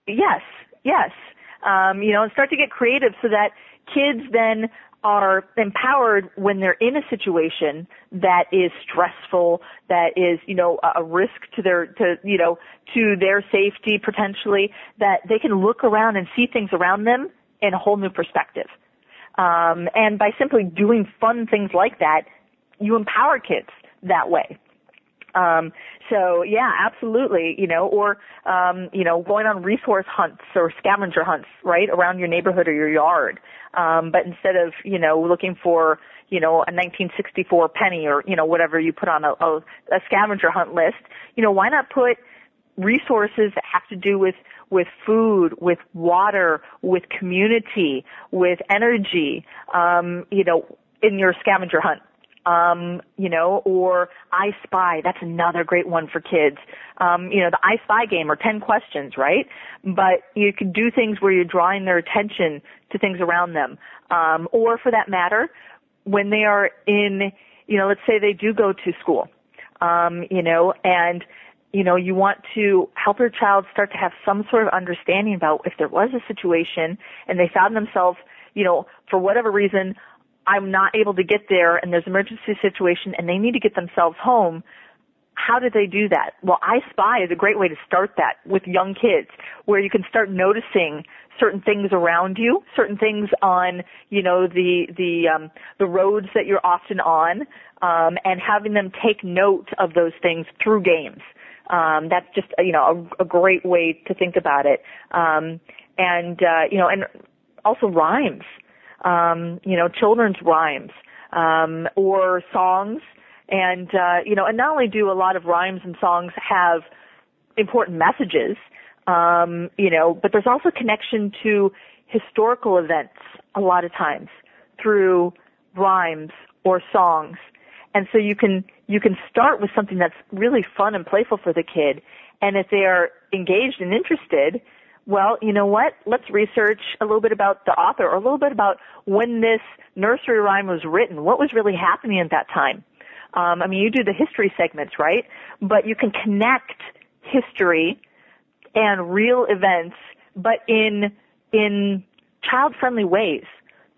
[SPEAKER 3] Yes, yes. Um, you know, and start to get creative so that kids then are empowered when they're in a situation that is stressful, that is, you know, a risk to their, to, you know, to their safety potentially, that they can look around and see things around them in a whole new perspective. Um, and by simply doing fun things like that, you empower kids that way. Um, so yeah, absolutely, you know, or um, you know, going on resource hunts or scavenger hunts, right, around your neighborhood or your yard. Um, but instead of, you know, looking for, you know, a 1964 penny or, you know, whatever you put on a, a, a scavenger hunt list, you know, why not put resources that have to do with with food, with water, with community, with energy, um, you know, in your scavenger hunt um, you know, or I Spy. That's another great one for kids. Um, you know, the I Spy game or 10 questions, right? But you can do things where you're drawing their attention to things around them. Um, or for that matter, when they are in, you know, let's say they do go to school, um, you know, and, you know, you want to help your child start to have some sort of understanding about if there was a situation and they found themselves, you know, for whatever reason, I'm not able to get there and there's an emergency situation and they need to get themselves home, how do they do that? Well, I Spy is a great way to start that with young kids where you can start noticing certain things around you, certain things on, you know, the, the, um, the roads that you're often on, um, and having them take note of those things through games. Um, that's just, you know, a, a great way to think about it. Um, and, uh, you know, and also rhymes um, you know, children's rhymes, um, or songs. And, uh, you know, and not only do a lot of rhymes and songs have important messages, um, you know, but there's also connection to historical events a lot of times through rhymes or songs. And so you can, you can start with something that's really fun and playful for the kid. And if they are engaged and interested, well, you know what? Let's research a little bit about the author or a little bit about when this nursery rhyme was written. What was really happening at that time? Um, I mean, you do the history segments, right? But you can connect history and real events, but in in child-friendly ways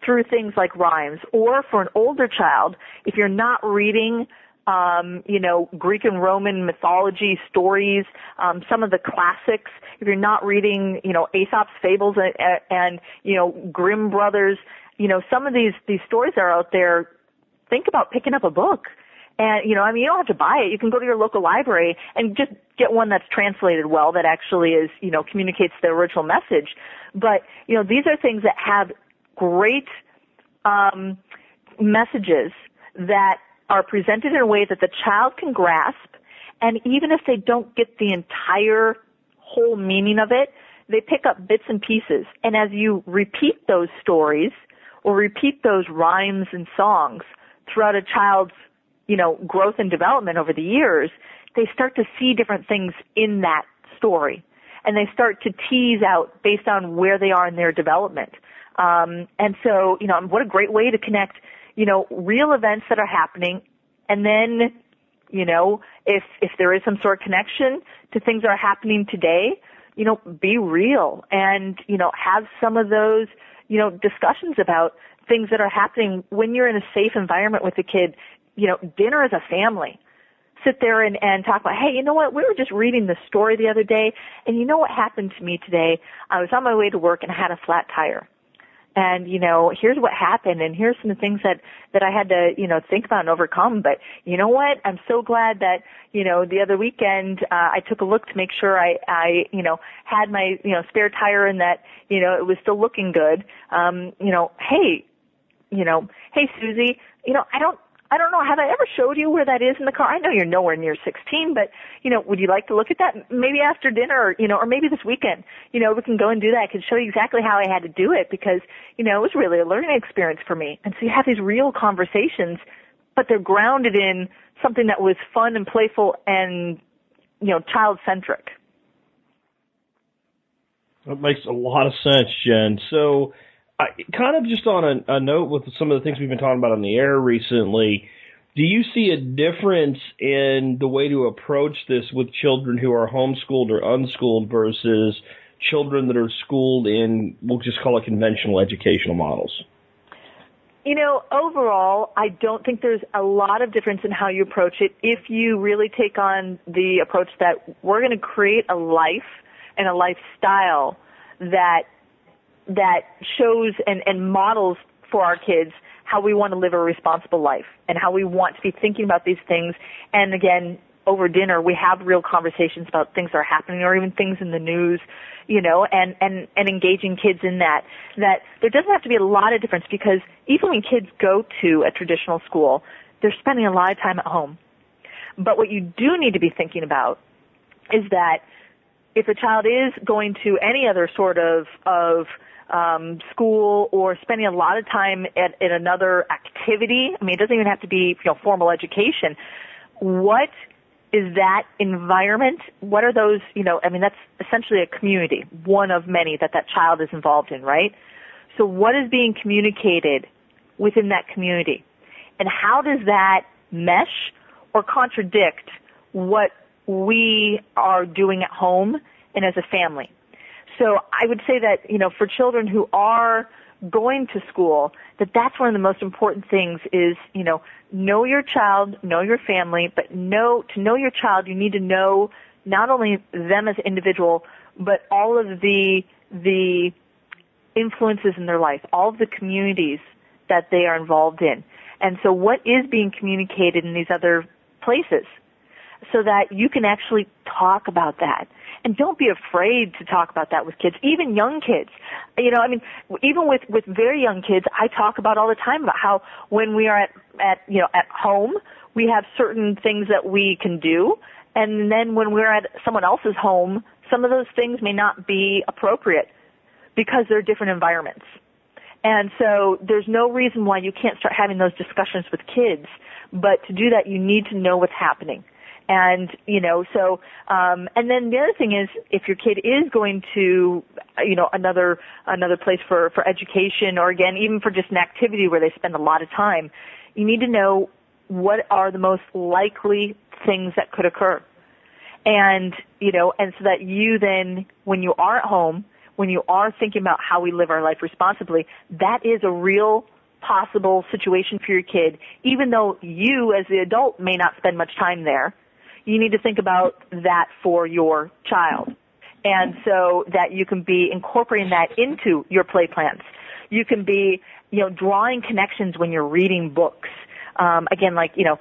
[SPEAKER 3] through things like rhymes. Or for an older child, if you're not reading um, you know, Greek and Roman mythology stories, um, some of the classics. If you're not reading, you know, Aesop's fables and, and, you know, Grimm brothers, you know, some of these, these stories are out there. Think about picking up a book. And, you know, I mean, you don't have to buy it. You can go to your local library and just get one that's translated well that actually is, you know, communicates the original message. But, you know, these are things that have great, um, messages that are presented in a way that the child can grasp, and even if they don't get the entire whole meaning of it, they pick up bits and pieces. And as you repeat those stories or repeat those rhymes and songs throughout a child's, you know, growth and development over the years, they start to see different things in that story. And they start to tease out based on where they are in their development. Um, and so, you know, what a great way to connect you know, real events that are happening and then, you know, if, if there is some sort of connection to things that are happening today, you know, be real and, you know, have some of those, you know, discussions about things that are happening when you're in a safe environment with the kid, you know, dinner as a family. Sit there and, and talk about, hey, you know what? We were just reading the story the other day, and you know what happened to me today? I was on my way to work and I had a flat tire and you know here's what happened and here's some of the things that that I had to you know think about and overcome. But you know what? I'm so glad that you know the other weekend uh, I took a look to make sure I I you know had my you know spare tire and that you know it was still looking good. Um you know hey you know hey Susie you know I don't I don't know, have I ever showed you where that is in the car? I know you're nowhere near 16, but, you know, would you like to look at that? Maybe after dinner, or, you know, or maybe this weekend, you know, we can go and do that. I can show you exactly how I had to do it because, you know, it was really a learning experience for me. And so you have these real conversations, but they're grounded in something that was fun and playful and, you know, child centric.
[SPEAKER 2] That makes a lot of sense, Jen. So, I, kind of just on a, a note with some of the things we've been talking about on the air recently, do you see a difference in the way to approach this with children who are homeschooled or unschooled versus children that are schooled in, we'll just call it conventional educational models?
[SPEAKER 3] You know, overall, I don't think there's a lot of difference in how you approach it if you really take on the approach that we're going to create a life and a lifestyle that that shows and, and models for our kids how we want to live a responsible life and how we want to be thinking about these things. And again, over dinner, we have real conversations about things that are happening or even things in the news, you know, and, and, and engaging kids in that. That there doesn't have to be a lot of difference because even when kids go to a traditional school, they're spending a lot of time at home. But what you do need to be thinking about is that if a child is going to any other sort of, of um, school or spending a lot of time at, another activity. I mean, it doesn't even have to be you know formal education. What is that environment? What are those? You know, I mean, that's essentially a community, one of many that that child is involved in, right? So, what is being communicated within that community, and how does that mesh or contradict what we are doing at home and as a family? So I would say that, you know, for children who are going to school, that that's one of the most important things is, you know, know your child, know your family, but know, to know your child, you need to know not only them as individual, but all of the, the influences in their life, all of the communities that they are involved in. And so what is being communicated in these other places so that you can actually talk about that and don't be afraid to talk about that with kids, even young kids. You know, I mean, even with, with very young kids, I talk about all the time about how when we are at, at, you know, at home, we have certain things that we can do. And then when we're at someone else's home, some of those things may not be appropriate because they're different environments. And so there's no reason why you can't start having those discussions with kids. But to do that, you need to know what's happening. And, you know, so, um, and then the other thing is, if your kid is going to, you know, another, another place for, for education or again, even for just an activity where they spend a lot of time, you need to know what are the most likely things that could occur. And, you know, and so that you then, when you are at home, when you are thinking about how we live our life responsibly, that is a real possible situation for your kid, even though you as the adult may not spend much time there you need to think about that for your child. And so that you can be incorporating that into your play plans. You can be, you know, drawing connections when you're reading books. Um, again, like, you know,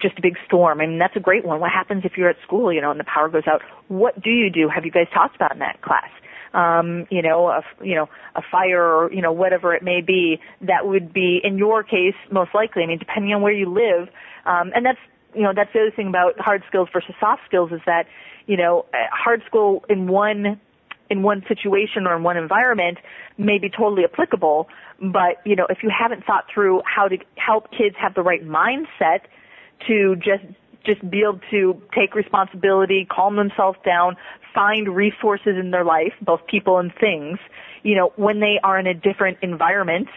[SPEAKER 3] just a big storm. I mean, that's a great one. What happens if you're at school, you know, and the power goes out? What do you do? Have you guys talked about in that class? Um, you know, a, you know, a fire or, you know, whatever it may be that would be, in your case, most likely. I mean, depending on where you live, um, and that's you know, that's the other thing about hard skills versus soft skills is that, you know, uh, hard skill in one in one situation or in one environment may be totally applicable, but you know, if you haven't thought through how to help kids have the right mindset to just just be able to take responsibility, calm themselves down, find resources in their life, both people and things, you know, when they are in a different environment,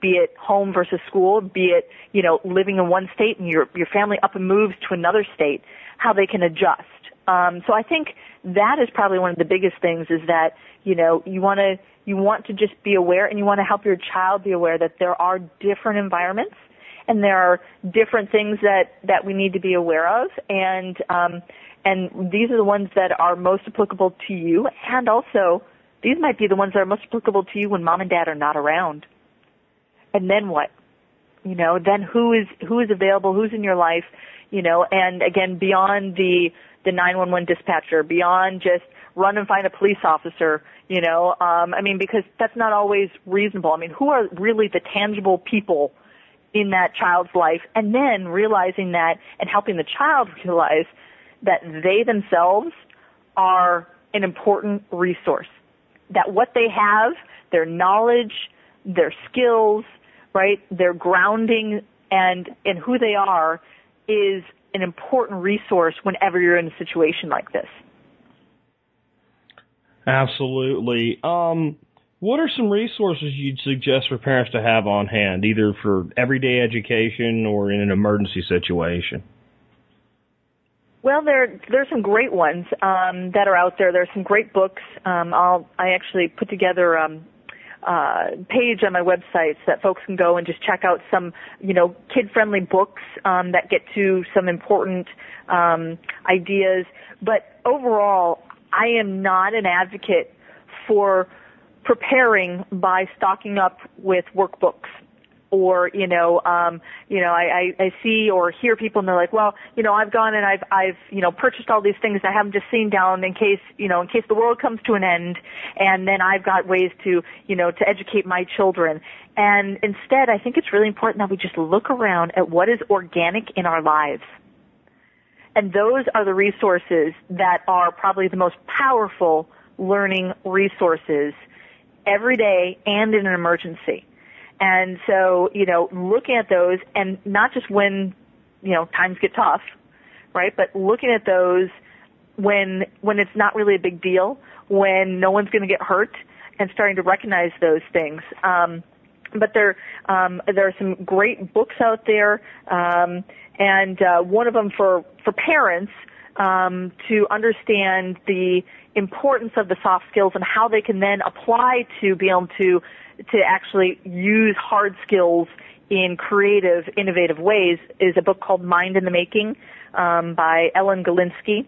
[SPEAKER 3] be it home versus school, be it, you know, living in one state and your, your family up and moves to another state, how they can adjust. Um, so I think that is probably one of the biggest things is that, you know, you want to, you want to just be aware and you want to help your child be aware that there are different environments and there are different things that, that we need to be aware of and, um, and these are the ones that are most applicable to you and also These might be the ones that are most applicable to you when mom and dad are not around. And then what? You know, then who is who is available? Who's in your life? You know, and again, beyond the the 911 dispatcher, beyond just run and find a police officer. You know, um, I mean, because that's not always reasonable. I mean, who are really the tangible people in that child's life? And then realizing that and helping the child realize that they themselves are an important resource. That what they have, their knowledge, their skills, right, their grounding and, and who they are is an important resource whenever you're in a situation like this.
[SPEAKER 2] Absolutely. Um, what are some resources you'd suggest for parents to have on hand, either for everyday education or in an emergency situation?
[SPEAKER 3] Well, there there's some great ones um, that are out there. There's some great books. Um, I'll I actually put together um, uh, page on my website so that folks can go and just check out some you know kid friendly books um, that get to some important um, ideas. But overall, I am not an advocate for preparing by stocking up with workbooks or you know um you know I, I i see or hear people and they're like well you know i've gone and i've i've you know purchased all these things. I haven't just seen down in case you know in case the world comes to an end. And then i've got ways to you know to educate my children. And instead i think it's really important that we just look around at what is organic in our lives. And those are the resources that are probably the most powerful learning resources every day and in an emergency and so, you know, looking at those and not just when, you know, times get tough, right? But looking at those when, when it's not really a big deal, when no one's going to get hurt and starting to recognize those things. Um, but there, um, there are some great books out there, um, and uh, one of them for for parents um, to understand the importance of the soft skills and how they can then apply to be able to to actually use hard skills in creative, innovative ways is a book called Mind in the Making um, by Ellen Galinsky.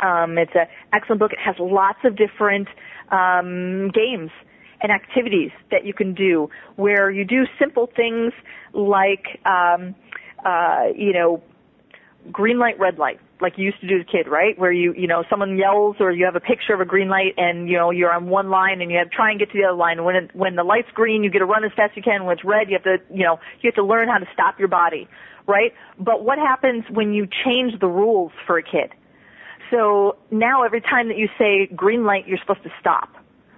[SPEAKER 3] Um, it's an excellent book. It has lots of different um, games and activities that you can do where you do simple things like, um, uh, you know, green light, red light like you used to do as a kid, right? Where you, you know, someone yells or you have a picture of a green light and, you know, you're on one line and you have to try and get to the other line. When it, when the light's green, you get to run as fast as you can. When it's red, you have to, you know, you have to learn how to stop your body, right? But what happens when you change the rules for a kid? So now every time that you say green light, you're supposed to stop,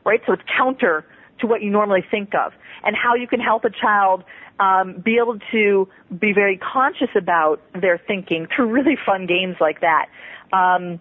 [SPEAKER 3] right? So it's counter to what you normally think of and how you can help a child um, be able to be very conscious about their thinking through really fun games like that. Um,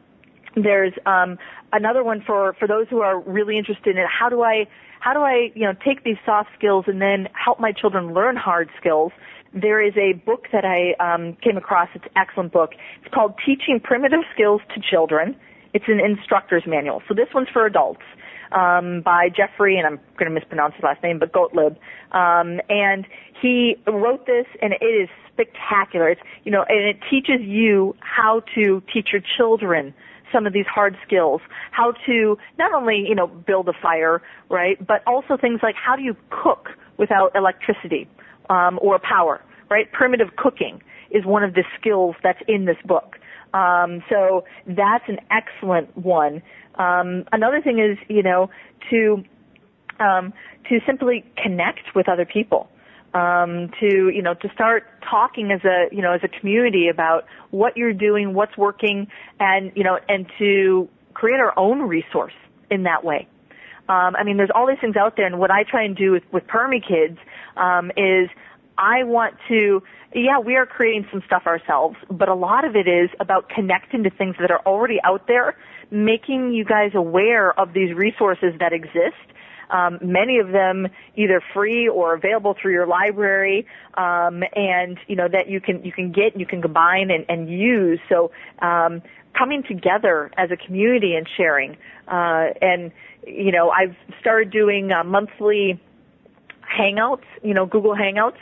[SPEAKER 3] there's um, another one for for those who are really interested in how do I how do I you know take these soft skills and then help my children learn hard skills. There is a book that I um, came across. It's an excellent book. It's called Teaching Primitive Skills to Children. It's an instructor's manual. So this one's for adults um, by Jeffrey, and I'm going to mispronounce his last name, but Gottlieb. Um, and he wrote this, and it is spectacular. It's you know, and it teaches you how to teach your children some of these hard skills, how to not only you know build a fire, right, but also things like how do you cook without electricity um, or power, right? Primitive cooking is one of the skills that's in this book. Um, so that's an excellent one. Um, another thing is, you know, to um, to simply connect with other people. Um, to you know to start talking as a you know as a community about what you're doing, what's working, and you know and to create our own resource in that way. Um, I mean, there's all these things out there, and what I try and do with, with Permie Kids um, is I want to, yeah, we are creating some stuff ourselves, but a lot of it is about connecting to things that are already out there making you guys aware of these resources that exist. Um, many of them either free or available through your library, um, and you know that you can you can get, you can combine and, and use. So um, coming together as a community and sharing, uh, and you know I've started doing uh, monthly hangouts, you know Google Hangouts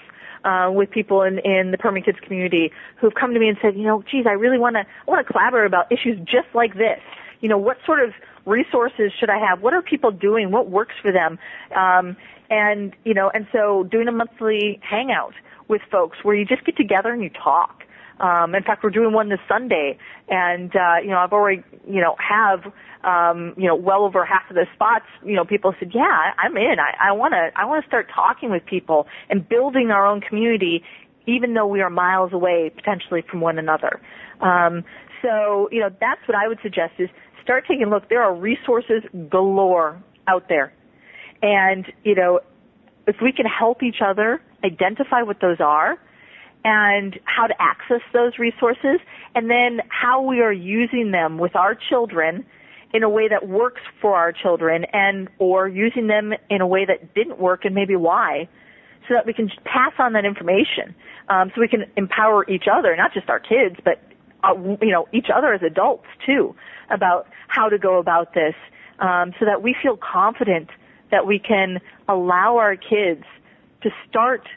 [SPEAKER 3] uh, with people in, in the Permie Kids community who've come to me and said, you know, geez, I really want to want to collaborate about issues just like this you know, what sort of resources should I have? What are people doing? What works for them? Um, and, you know, and so doing a monthly hangout with folks where you just get together and you talk. Um, in fact, we're doing one this Sunday, and uh, you know, I've already, you know, have, um, you know, well over half of the spots. You know, people said, "Yeah, I'm in. I want to. I want to start talking with people and building our own community, even though we are miles away potentially from one another." Um, so, you know, that's what I would suggest is start taking a look. There are resources galore out there. And, you know, if we can help each other identify what those are and how to access those resources and then how we are using them with our children in a way that works for our children and or using them in a way that didn't work and maybe why so that we can pass on that information um, so we can empower each other not just our kids but uh, you know each other as adults too about how to go about this um, so that we feel confident that we can allow our kids to start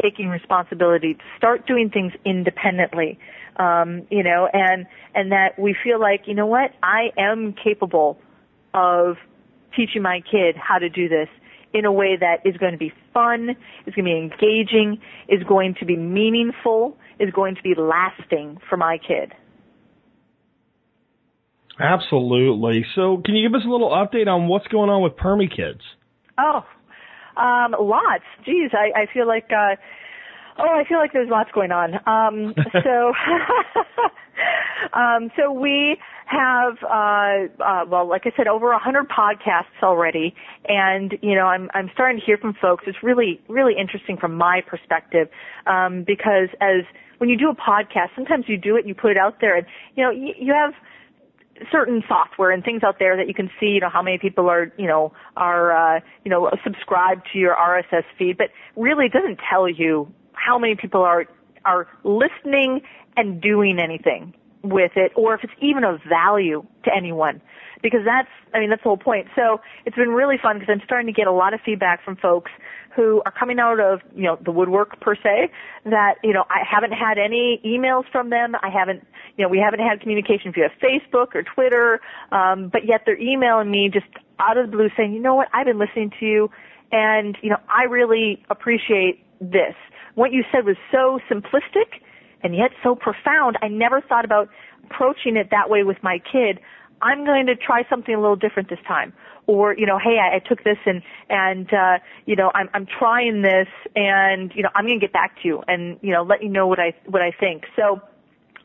[SPEAKER 3] taking responsibility, to start doing things independently, um, you know, and and that we feel like, you know what, I am capable of teaching my kid how to do this in a way that is going to be fun, is going to be engaging, is going to be meaningful, is going to be lasting for my kid.
[SPEAKER 2] Absolutely. So, can you give us a little update on what's going on with Permie Kids?
[SPEAKER 3] Oh, um, lots. Geez, I, I feel like, uh, oh, I feel like there's lots going on. Um, [LAUGHS] so, [LAUGHS] um, so we have, uh, uh, well, like I said, over a hundred podcasts already, and you know, I'm I'm starting to hear from folks. It's really really interesting from my perspective, um, because as when you do a podcast, sometimes you do it and you put it out there, and you know, you, you have certain software and things out there that you can see, you know, how many people are, you know, are, uh, you know, subscribed to your RSS feed, but really it doesn't tell you how many people are, are listening and doing anything with it or if it's even of value to anyone because that's I mean that's the whole point. So it's been really fun because I'm starting to get a lot of feedback from folks who are coming out of you know the woodwork per se that you know I haven't had any emails from them. I haven't you know we haven't had communication via Facebook or Twitter, um, but yet they're emailing me just out of the blue saying you know what I've been listening to you and you know I really appreciate this. What you said was so simplistic and yet so profound. I never thought about approaching it that way with my kid. I'm going to try something a little different this time. Or, you know, hey, I, I took this and, and, uh, you know, I'm, I'm trying this and, you know, I'm going to get back to you and, you know, let you know what I, what I think. So,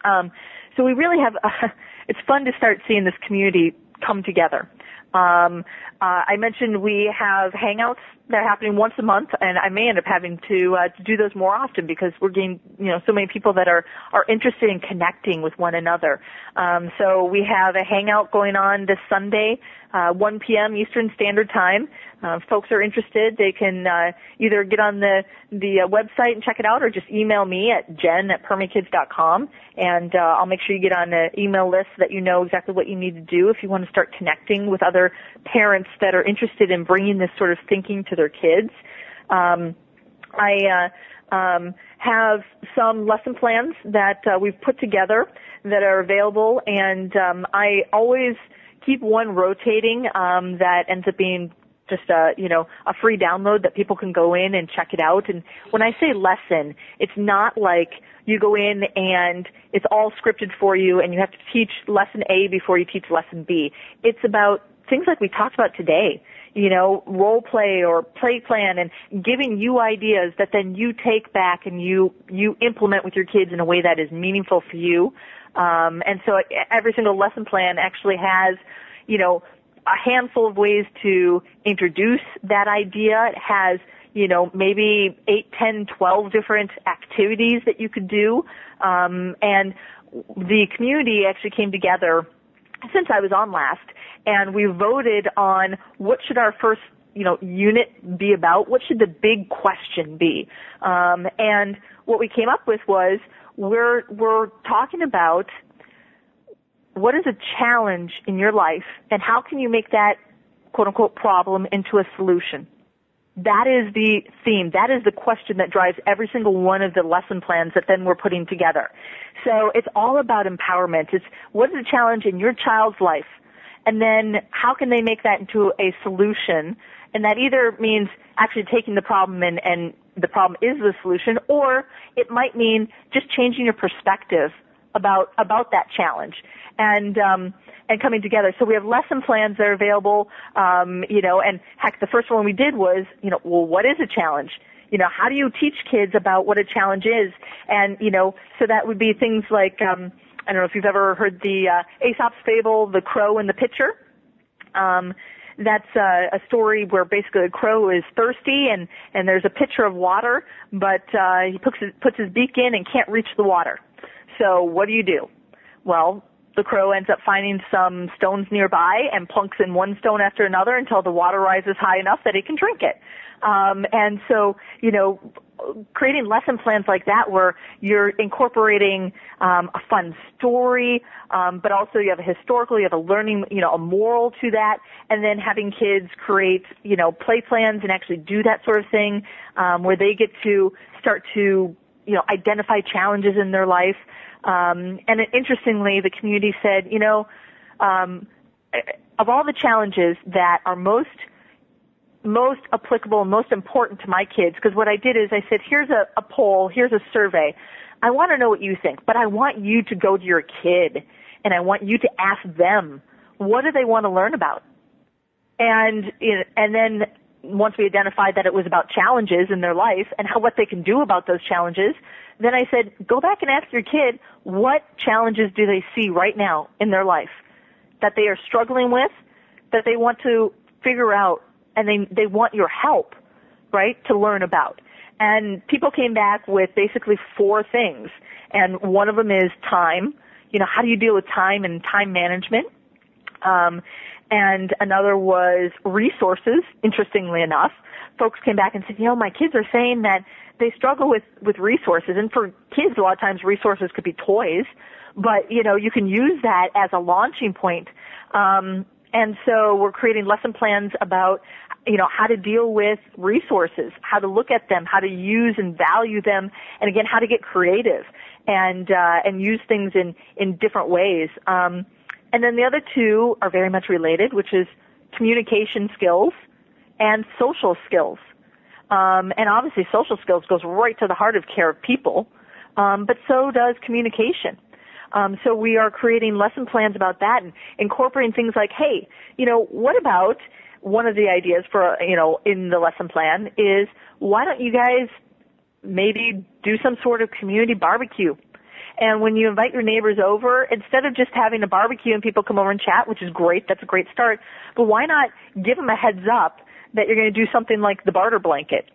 [SPEAKER 3] um, so we really have, uh, [LAUGHS] it's fun to start seeing this community come together. Um, uh, I mentioned we have hangouts that are happening once a month, and I may end up having to uh, to do those more often because we're getting you know so many people that are are interested in connecting with one another. Um, so we have a hangout going on this Sunday uh, 1 p.m. Eastern Standard Time. Uh, folks are interested, they can uh, either get on the the uh, website and check it out, or just email me at jen at PermieKids.com, and uh, I'll make sure you get on the email list so that you know exactly what you need to do if you want to start connecting with other parents that are interested in bringing this sort of thinking to their kids. Um, I uh, um, have some lesson plans that uh, we've put together that are available, and um, I always keep one rotating um, that ends up being just a you know a free download that people can go in and check it out. And when I say lesson, it's not like you go in and it's all scripted for you and you have to teach lesson A before you teach lesson B. It's about things like we talked about today, you know, role play or play plan and giving you ideas that then you take back and you, you implement with your kids in a way that is meaningful for you. Um, and so every single lesson plan actually has, you know, a handful of ways to introduce that idea. It has, you know, maybe eight, ten, twelve different activities that you could do. Um, and the community actually came together since I was on last and we voted on what should our first you know unit be about what should the big question be? Um, and what we came up with was we're we're talking about what is a challenge in your life and how can you make that quote unquote problem into a solution that is the theme. That is the question that drives every single one of the lesson plans that then we're putting together. So it's all about empowerment. It's what is the challenge in your child's life and then how can they make that into a solution? And that either means actually taking the problem and, and the problem is the solution, or it might mean just changing your perspective about about that challenge and um, and coming together. So we have lesson plans that are available, um, you know, and heck, the first one we did was, you know, well, what is a challenge? You know, how do you teach kids about what a challenge is? And you know, so that would be things like, um, I don't know if you've ever heard the uh, Aesop's fable, The Crow and the Pitcher. Um, that's uh, a story where basically a crow is thirsty and and there's a pitcher of water, but uh, he puts his, puts his beak in and can't reach the water. So what do you do? Well, the crow ends up finding some stones nearby and plunks in one stone after another until the water rises high enough that it can drink it. Um, and so, you know, creating lesson plans like that where you're incorporating um, a fun story, um, but also you have a historical, you have a learning, you know, a moral to that, and then having kids create, you know, play plans and actually do that sort of thing, um, where they get to start to, you know, identify challenges in their life. Um, and interestingly, the community said, you know, um, of all the challenges that are most most applicable and most important to my kids because what I did is I said, here's a, a poll, here's a survey. I want to know what you think, but I want you to go to your kid and I want you to ask them, what do they want to learn about? And, and then once we identified that it was about challenges in their life and how, what they can do about those challenges, then I said, go back and ask your kid, what challenges do they see right now in their life that they are struggling with, that they want to figure out and they they want your help, right, to learn about. And people came back with basically four things, and one of them is time. You know, how do you deal with time and time management? Um, and another was resources. Interestingly enough, folks came back and said, you know, my kids are saying that they struggle with with resources, and for kids, a lot of times resources could be toys, but you know, you can use that as a launching point. Um, and so we're creating lesson plans about, you know, how to deal with resources, how to look at them, how to use and value them, and again, how to get creative and, uh, and use things in, in different ways. Um, and then the other two are very much related, which is communication skills and social skills. Um, and obviously social skills goes right to the heart of care of people, um, but so does communication. Um, so we are creating lesson plans about that and incorporating things like, hey, you know, what about one of the ideas for, you know, in the lesson plan is why don't you guys maybe do some sort of community barbecue? And when you invite your neighbors over, instead of just having a barbecue and people come over and chat, which is great, that's a great start, but why not give them a heads up that you're going to do something like the barter blanket?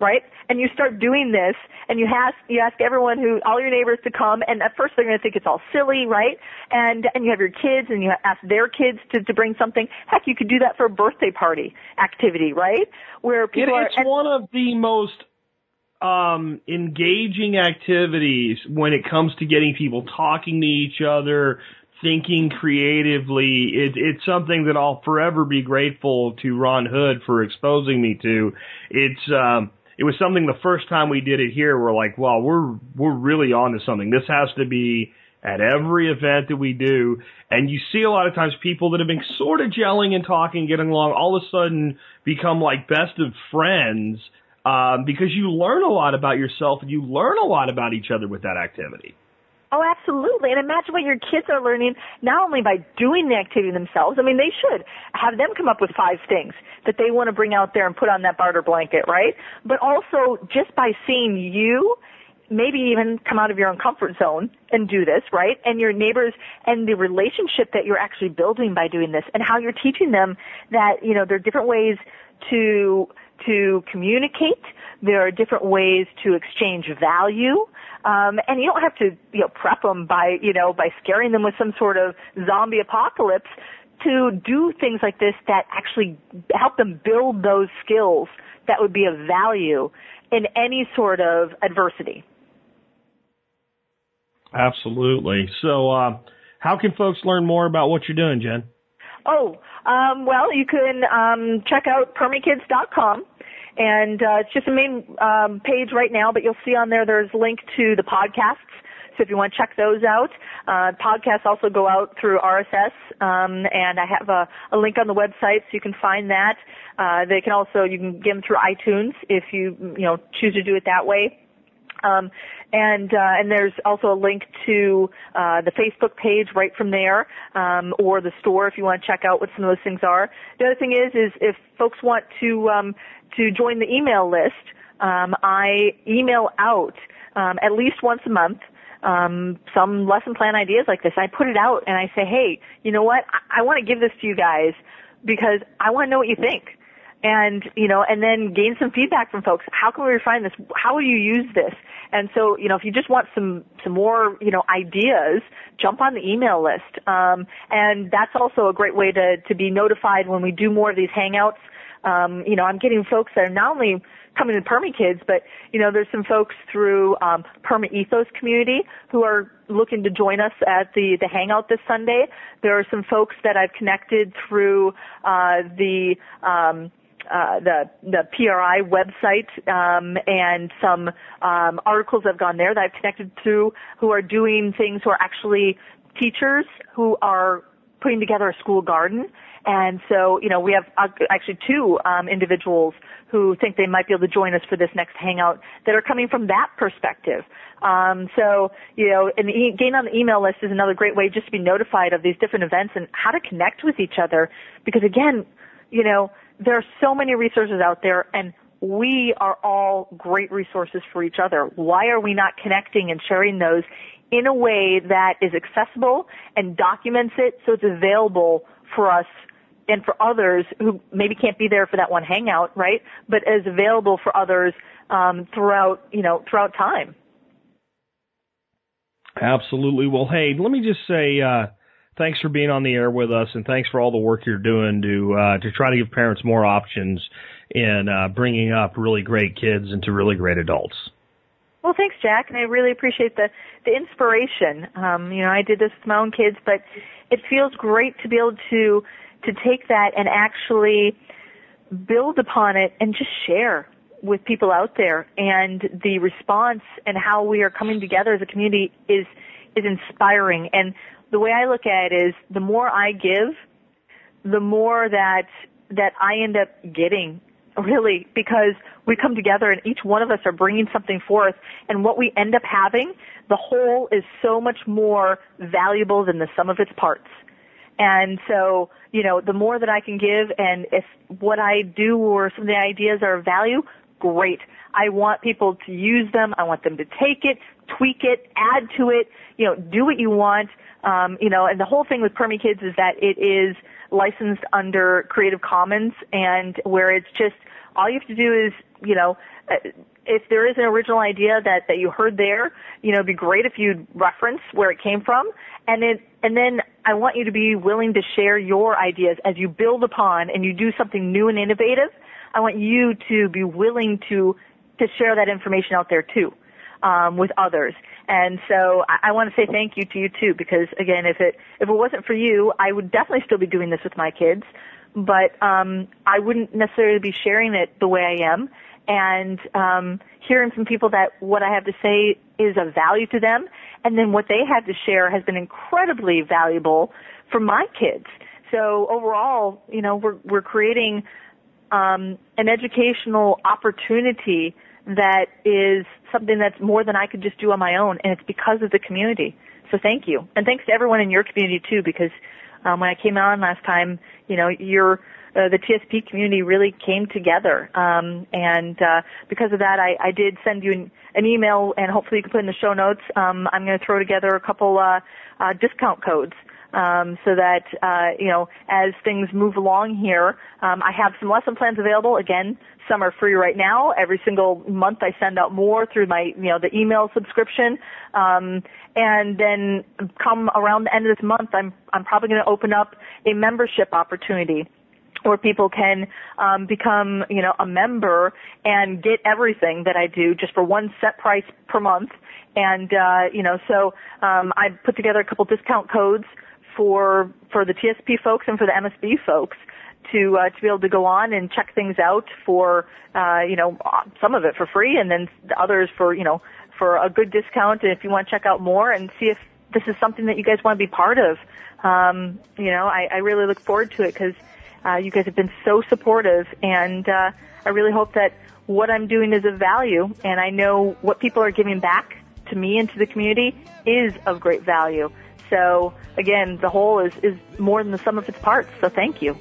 [SPEAKER 3] right? And you start doing this, and you ask you ask everyone who all your neighbors to come, and at first they're going to think it's all silly, right? And and you have your kids, and you ask their kids to to bring something. Heck, you could do that for a birthday party activity, right? Where people
[SPEAKER 2] it, it's
[SPEAKER 3] are. And,
[SPEAKER 2] one of the most um, engaging activities when it comes to getting people talking to each other, thinking creatively. It, it's something that I'll forever be grateful to Ron Hood for exposing me to. It's um, it was something the first time we did it here, we're like, well, we're, we're really onto something. This has to be at every event that we do. And you see a lot of times people that have been sort of gelling and talking, getting along, all of a sudden become like best of friends, um, because you learn a lot about yourself and you learn a lot about each other with that activity.
[SPEAKER 3] Oh, absolutely. And imagine what your kids are learning not only by doing the activity themselves. I mean, they should have them come up with five things that they want to bring out there and put on that barter blanket, right? But also just by seeing you maybe even come out of your own comfort zone and do this, right? And your neighbors and the relationship that you're actually building by doing this and how you're teaching them that, you know, there are different ways to to communicate. There are different ways to exchange value. Um, and you don't have to, you know, prep them by, you know, by scaring them with some sort of zombie apocalypse to do things like this that actually help them build those skills that would be of value in any sort of adversity.
[SPEAKER 2] Absolutely. So, uh, how can folks learn more about what you're doing, Jen?
[SPEAKER 3] Oh, um, well, you can um, check out PermieKids.com. And uh, it's just a main um, page right now, but you'll see on there there's a link to the podcasts. So if you want to check those out, Uh, podcasts also go out through RSS, um, and I have a, a link on the website so you can find that. Uh, they can also you can get them through iTunes if you you know choose to do it that way. Um, and uh, and there's also a link to uh, the Facebook page right from there, um, or the store if you want to check out what some of those things are. The other thing is, is if folks want to um, to join the email list, um, I email out um, at least once a month um, some lesson plan ideas like this. I put it out and I say, hey, you know what? I, I want to give this to you guys because I want to know what you think and you know, and then gain some feedback from folks. How can we refine this? How will you use this? And so, you know, if you just want some some more, you know, ideas, jump on the email list. Um, and that's also a great way to to be notified when we do more of these hangouts. Um, you know, I'm getting folks that are not only coming to Permie Kids, but you know, there's some folks through um, Perma Ethos community who are looking to join us at the the hangout this Sunday. There are some folks that I've connected through uh, the um, uh, the the PRI website um, and some um, articles have gone there that I've connected to who are doing things who are actually teachers who are putting together a school garden. And so, you know, we have uh, actually two um, individuals who think they might be able to join us for this next hangout that are coming from that perspective. Um, so, you know, and the, getting on the email list is another great way just to be notified of these different events and how to connect with each other. Because again, you know, there are so many resources out there and we are all great resources for each other. Why are we not connecting and sharing those in a way that is accessible and documents it so it's available for us and for others who maybe can't be there for that one hangout, right? But is available for others um, throughout, you know, throughout time.
[SPEAKER 2] Absolutely. Well, hey, let me just say, uh, thanks for being on the air with us, and thanks for all the work you're doing to uh, to try to give parents more options in uh, bringing up really great kids into really great adults.
[SPEAKER 3] Well, thanks, Jack, and I really appreciate the the inspiration. Um, you know, I did this with my own kids, but it feels great to be able to to take that and actually build upon it and just share with people out there. And the response and how we are coming together as a community is is inspiring. And the way I look at it is the more I give, the more that that I end up getting really because we come together and each one of us are bringing something forth and what we end up having the whole is so much more valuable than the sum of its parts. And so you know the more that i can give and if what i do or some of the ideas are of value great. I want people to use them. I want them to take it tweak it add to it you know do what you want. Um, you know, and the whole thing with Permie Kids is that it is licensed under Creative Commons and where it's just all you have to do is, you know, uh, if there is an original idea that that you heard there, you know, it'd be great if you'd reference where it came from, and it and then I want you to be willing to share your ideas as you build upon and you do something new and innovative. I want you to be willing to to share that information out there too um, with others. And so I, I want to say thank you to you too, because again, if it if it wasn't for you, I would definitely still be doing this with my kids, but um, I wouldn't necessarily be sharing it the way I am. And um, hearing from people that what I have to say is of value to them, and then what they have to share has been incredibly valuable for my kids. So overall, you know, we're we're creating um, an educational opportunity that is something that's more than I could just do on my own, and it's because of the community. So thank you, and thanks to everyone in your community too, because um, when I came on last time, you know, your uh, the TSP community really came together, um, and uh, because of that, I, I did send you an, an email, and hopefully you can put in the show notes. Um, I'm going to throw together a couple uh, uh, discount codes um, so that uh, you know as things move along here, um, I have some lesson plans available. Again, some are free right now. Every single month, I send out more through my you know the email subscription, um, and then come around the end of this month, I'm I'm probably going to open up a membership opportunity where people can um, become, you know, a member and get everything that I do just for one set price per month. And uh, you know, so um, I put together a couple discount codes for for the TSP folks and for the MSB folks to uh, to be able to go on and check things out for uh, you know some of it for free and then the others for you know for a good discount and if you want to check out more and see if this is something that you guys want to be part of, um, you know, I, I really look forward to it because uh, you guys have been so supportive, and uh, I really hope that what I'm doing is of value, and I know what people are giving back to me and to the community is of great value. So again, the whole is is more than the sum of its parts. So thank you.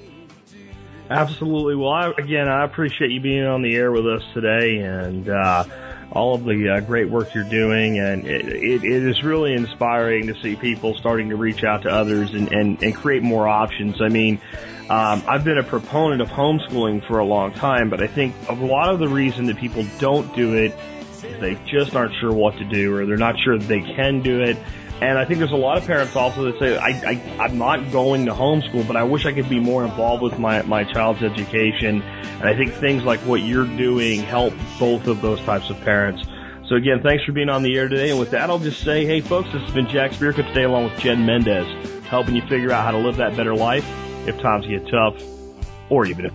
[SPEAKER 2] Absolutely. Well, I, again, I appreciate you being on the air with us today, and. Uh, all of the uh, great work you're doing, and it, it, it is really inspiring to see people starting to reach out to others and, and, and create more options. I mean, um, I've been a proponent of homeschooling for a long time, but I think a lot of the reason that people don't do it is they just aren't sure what to do, or they're not sure that they can do it. And I think there's a lot of parents also that say, I, I, I'm not going to homeschool, but I wish I could be more involved with my, my child's education and I think things like what you're doing help both of those types of parents. So again, thanks for being on the air today. And with that, I'll just say, hey folks, this has been Jack Spirko today along with Jen Mendez, helping you figure out how to live that better life if times get tough or even if.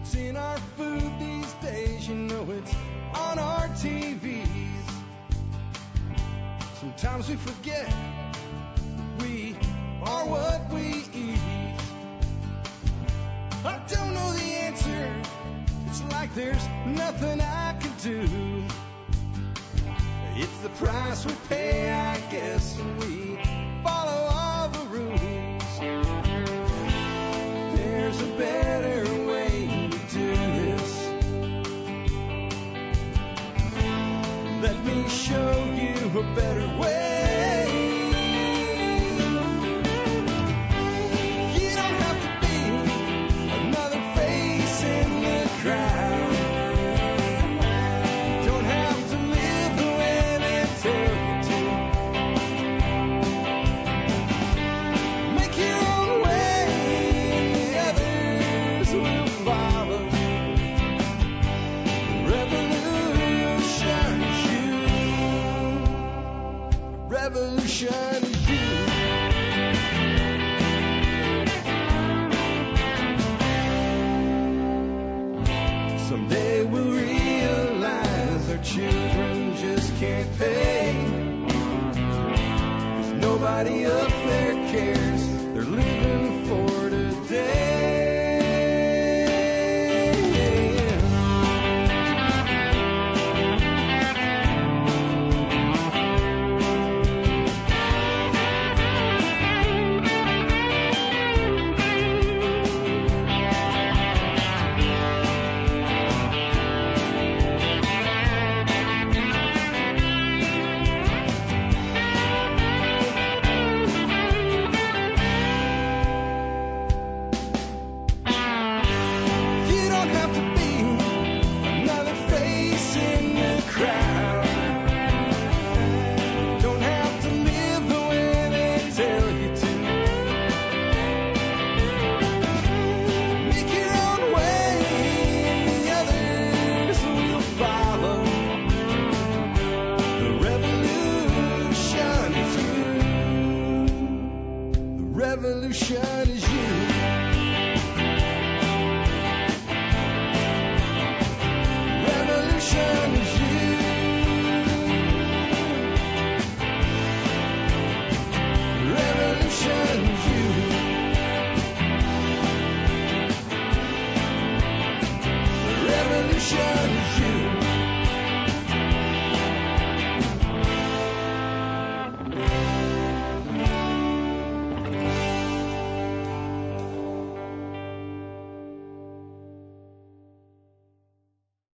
[SPEAKER 1] Sometimes we forget what we eat. I don't know the answer it's like there's nothing I can do. It's the price we pay, I guess, when we follow all the rules.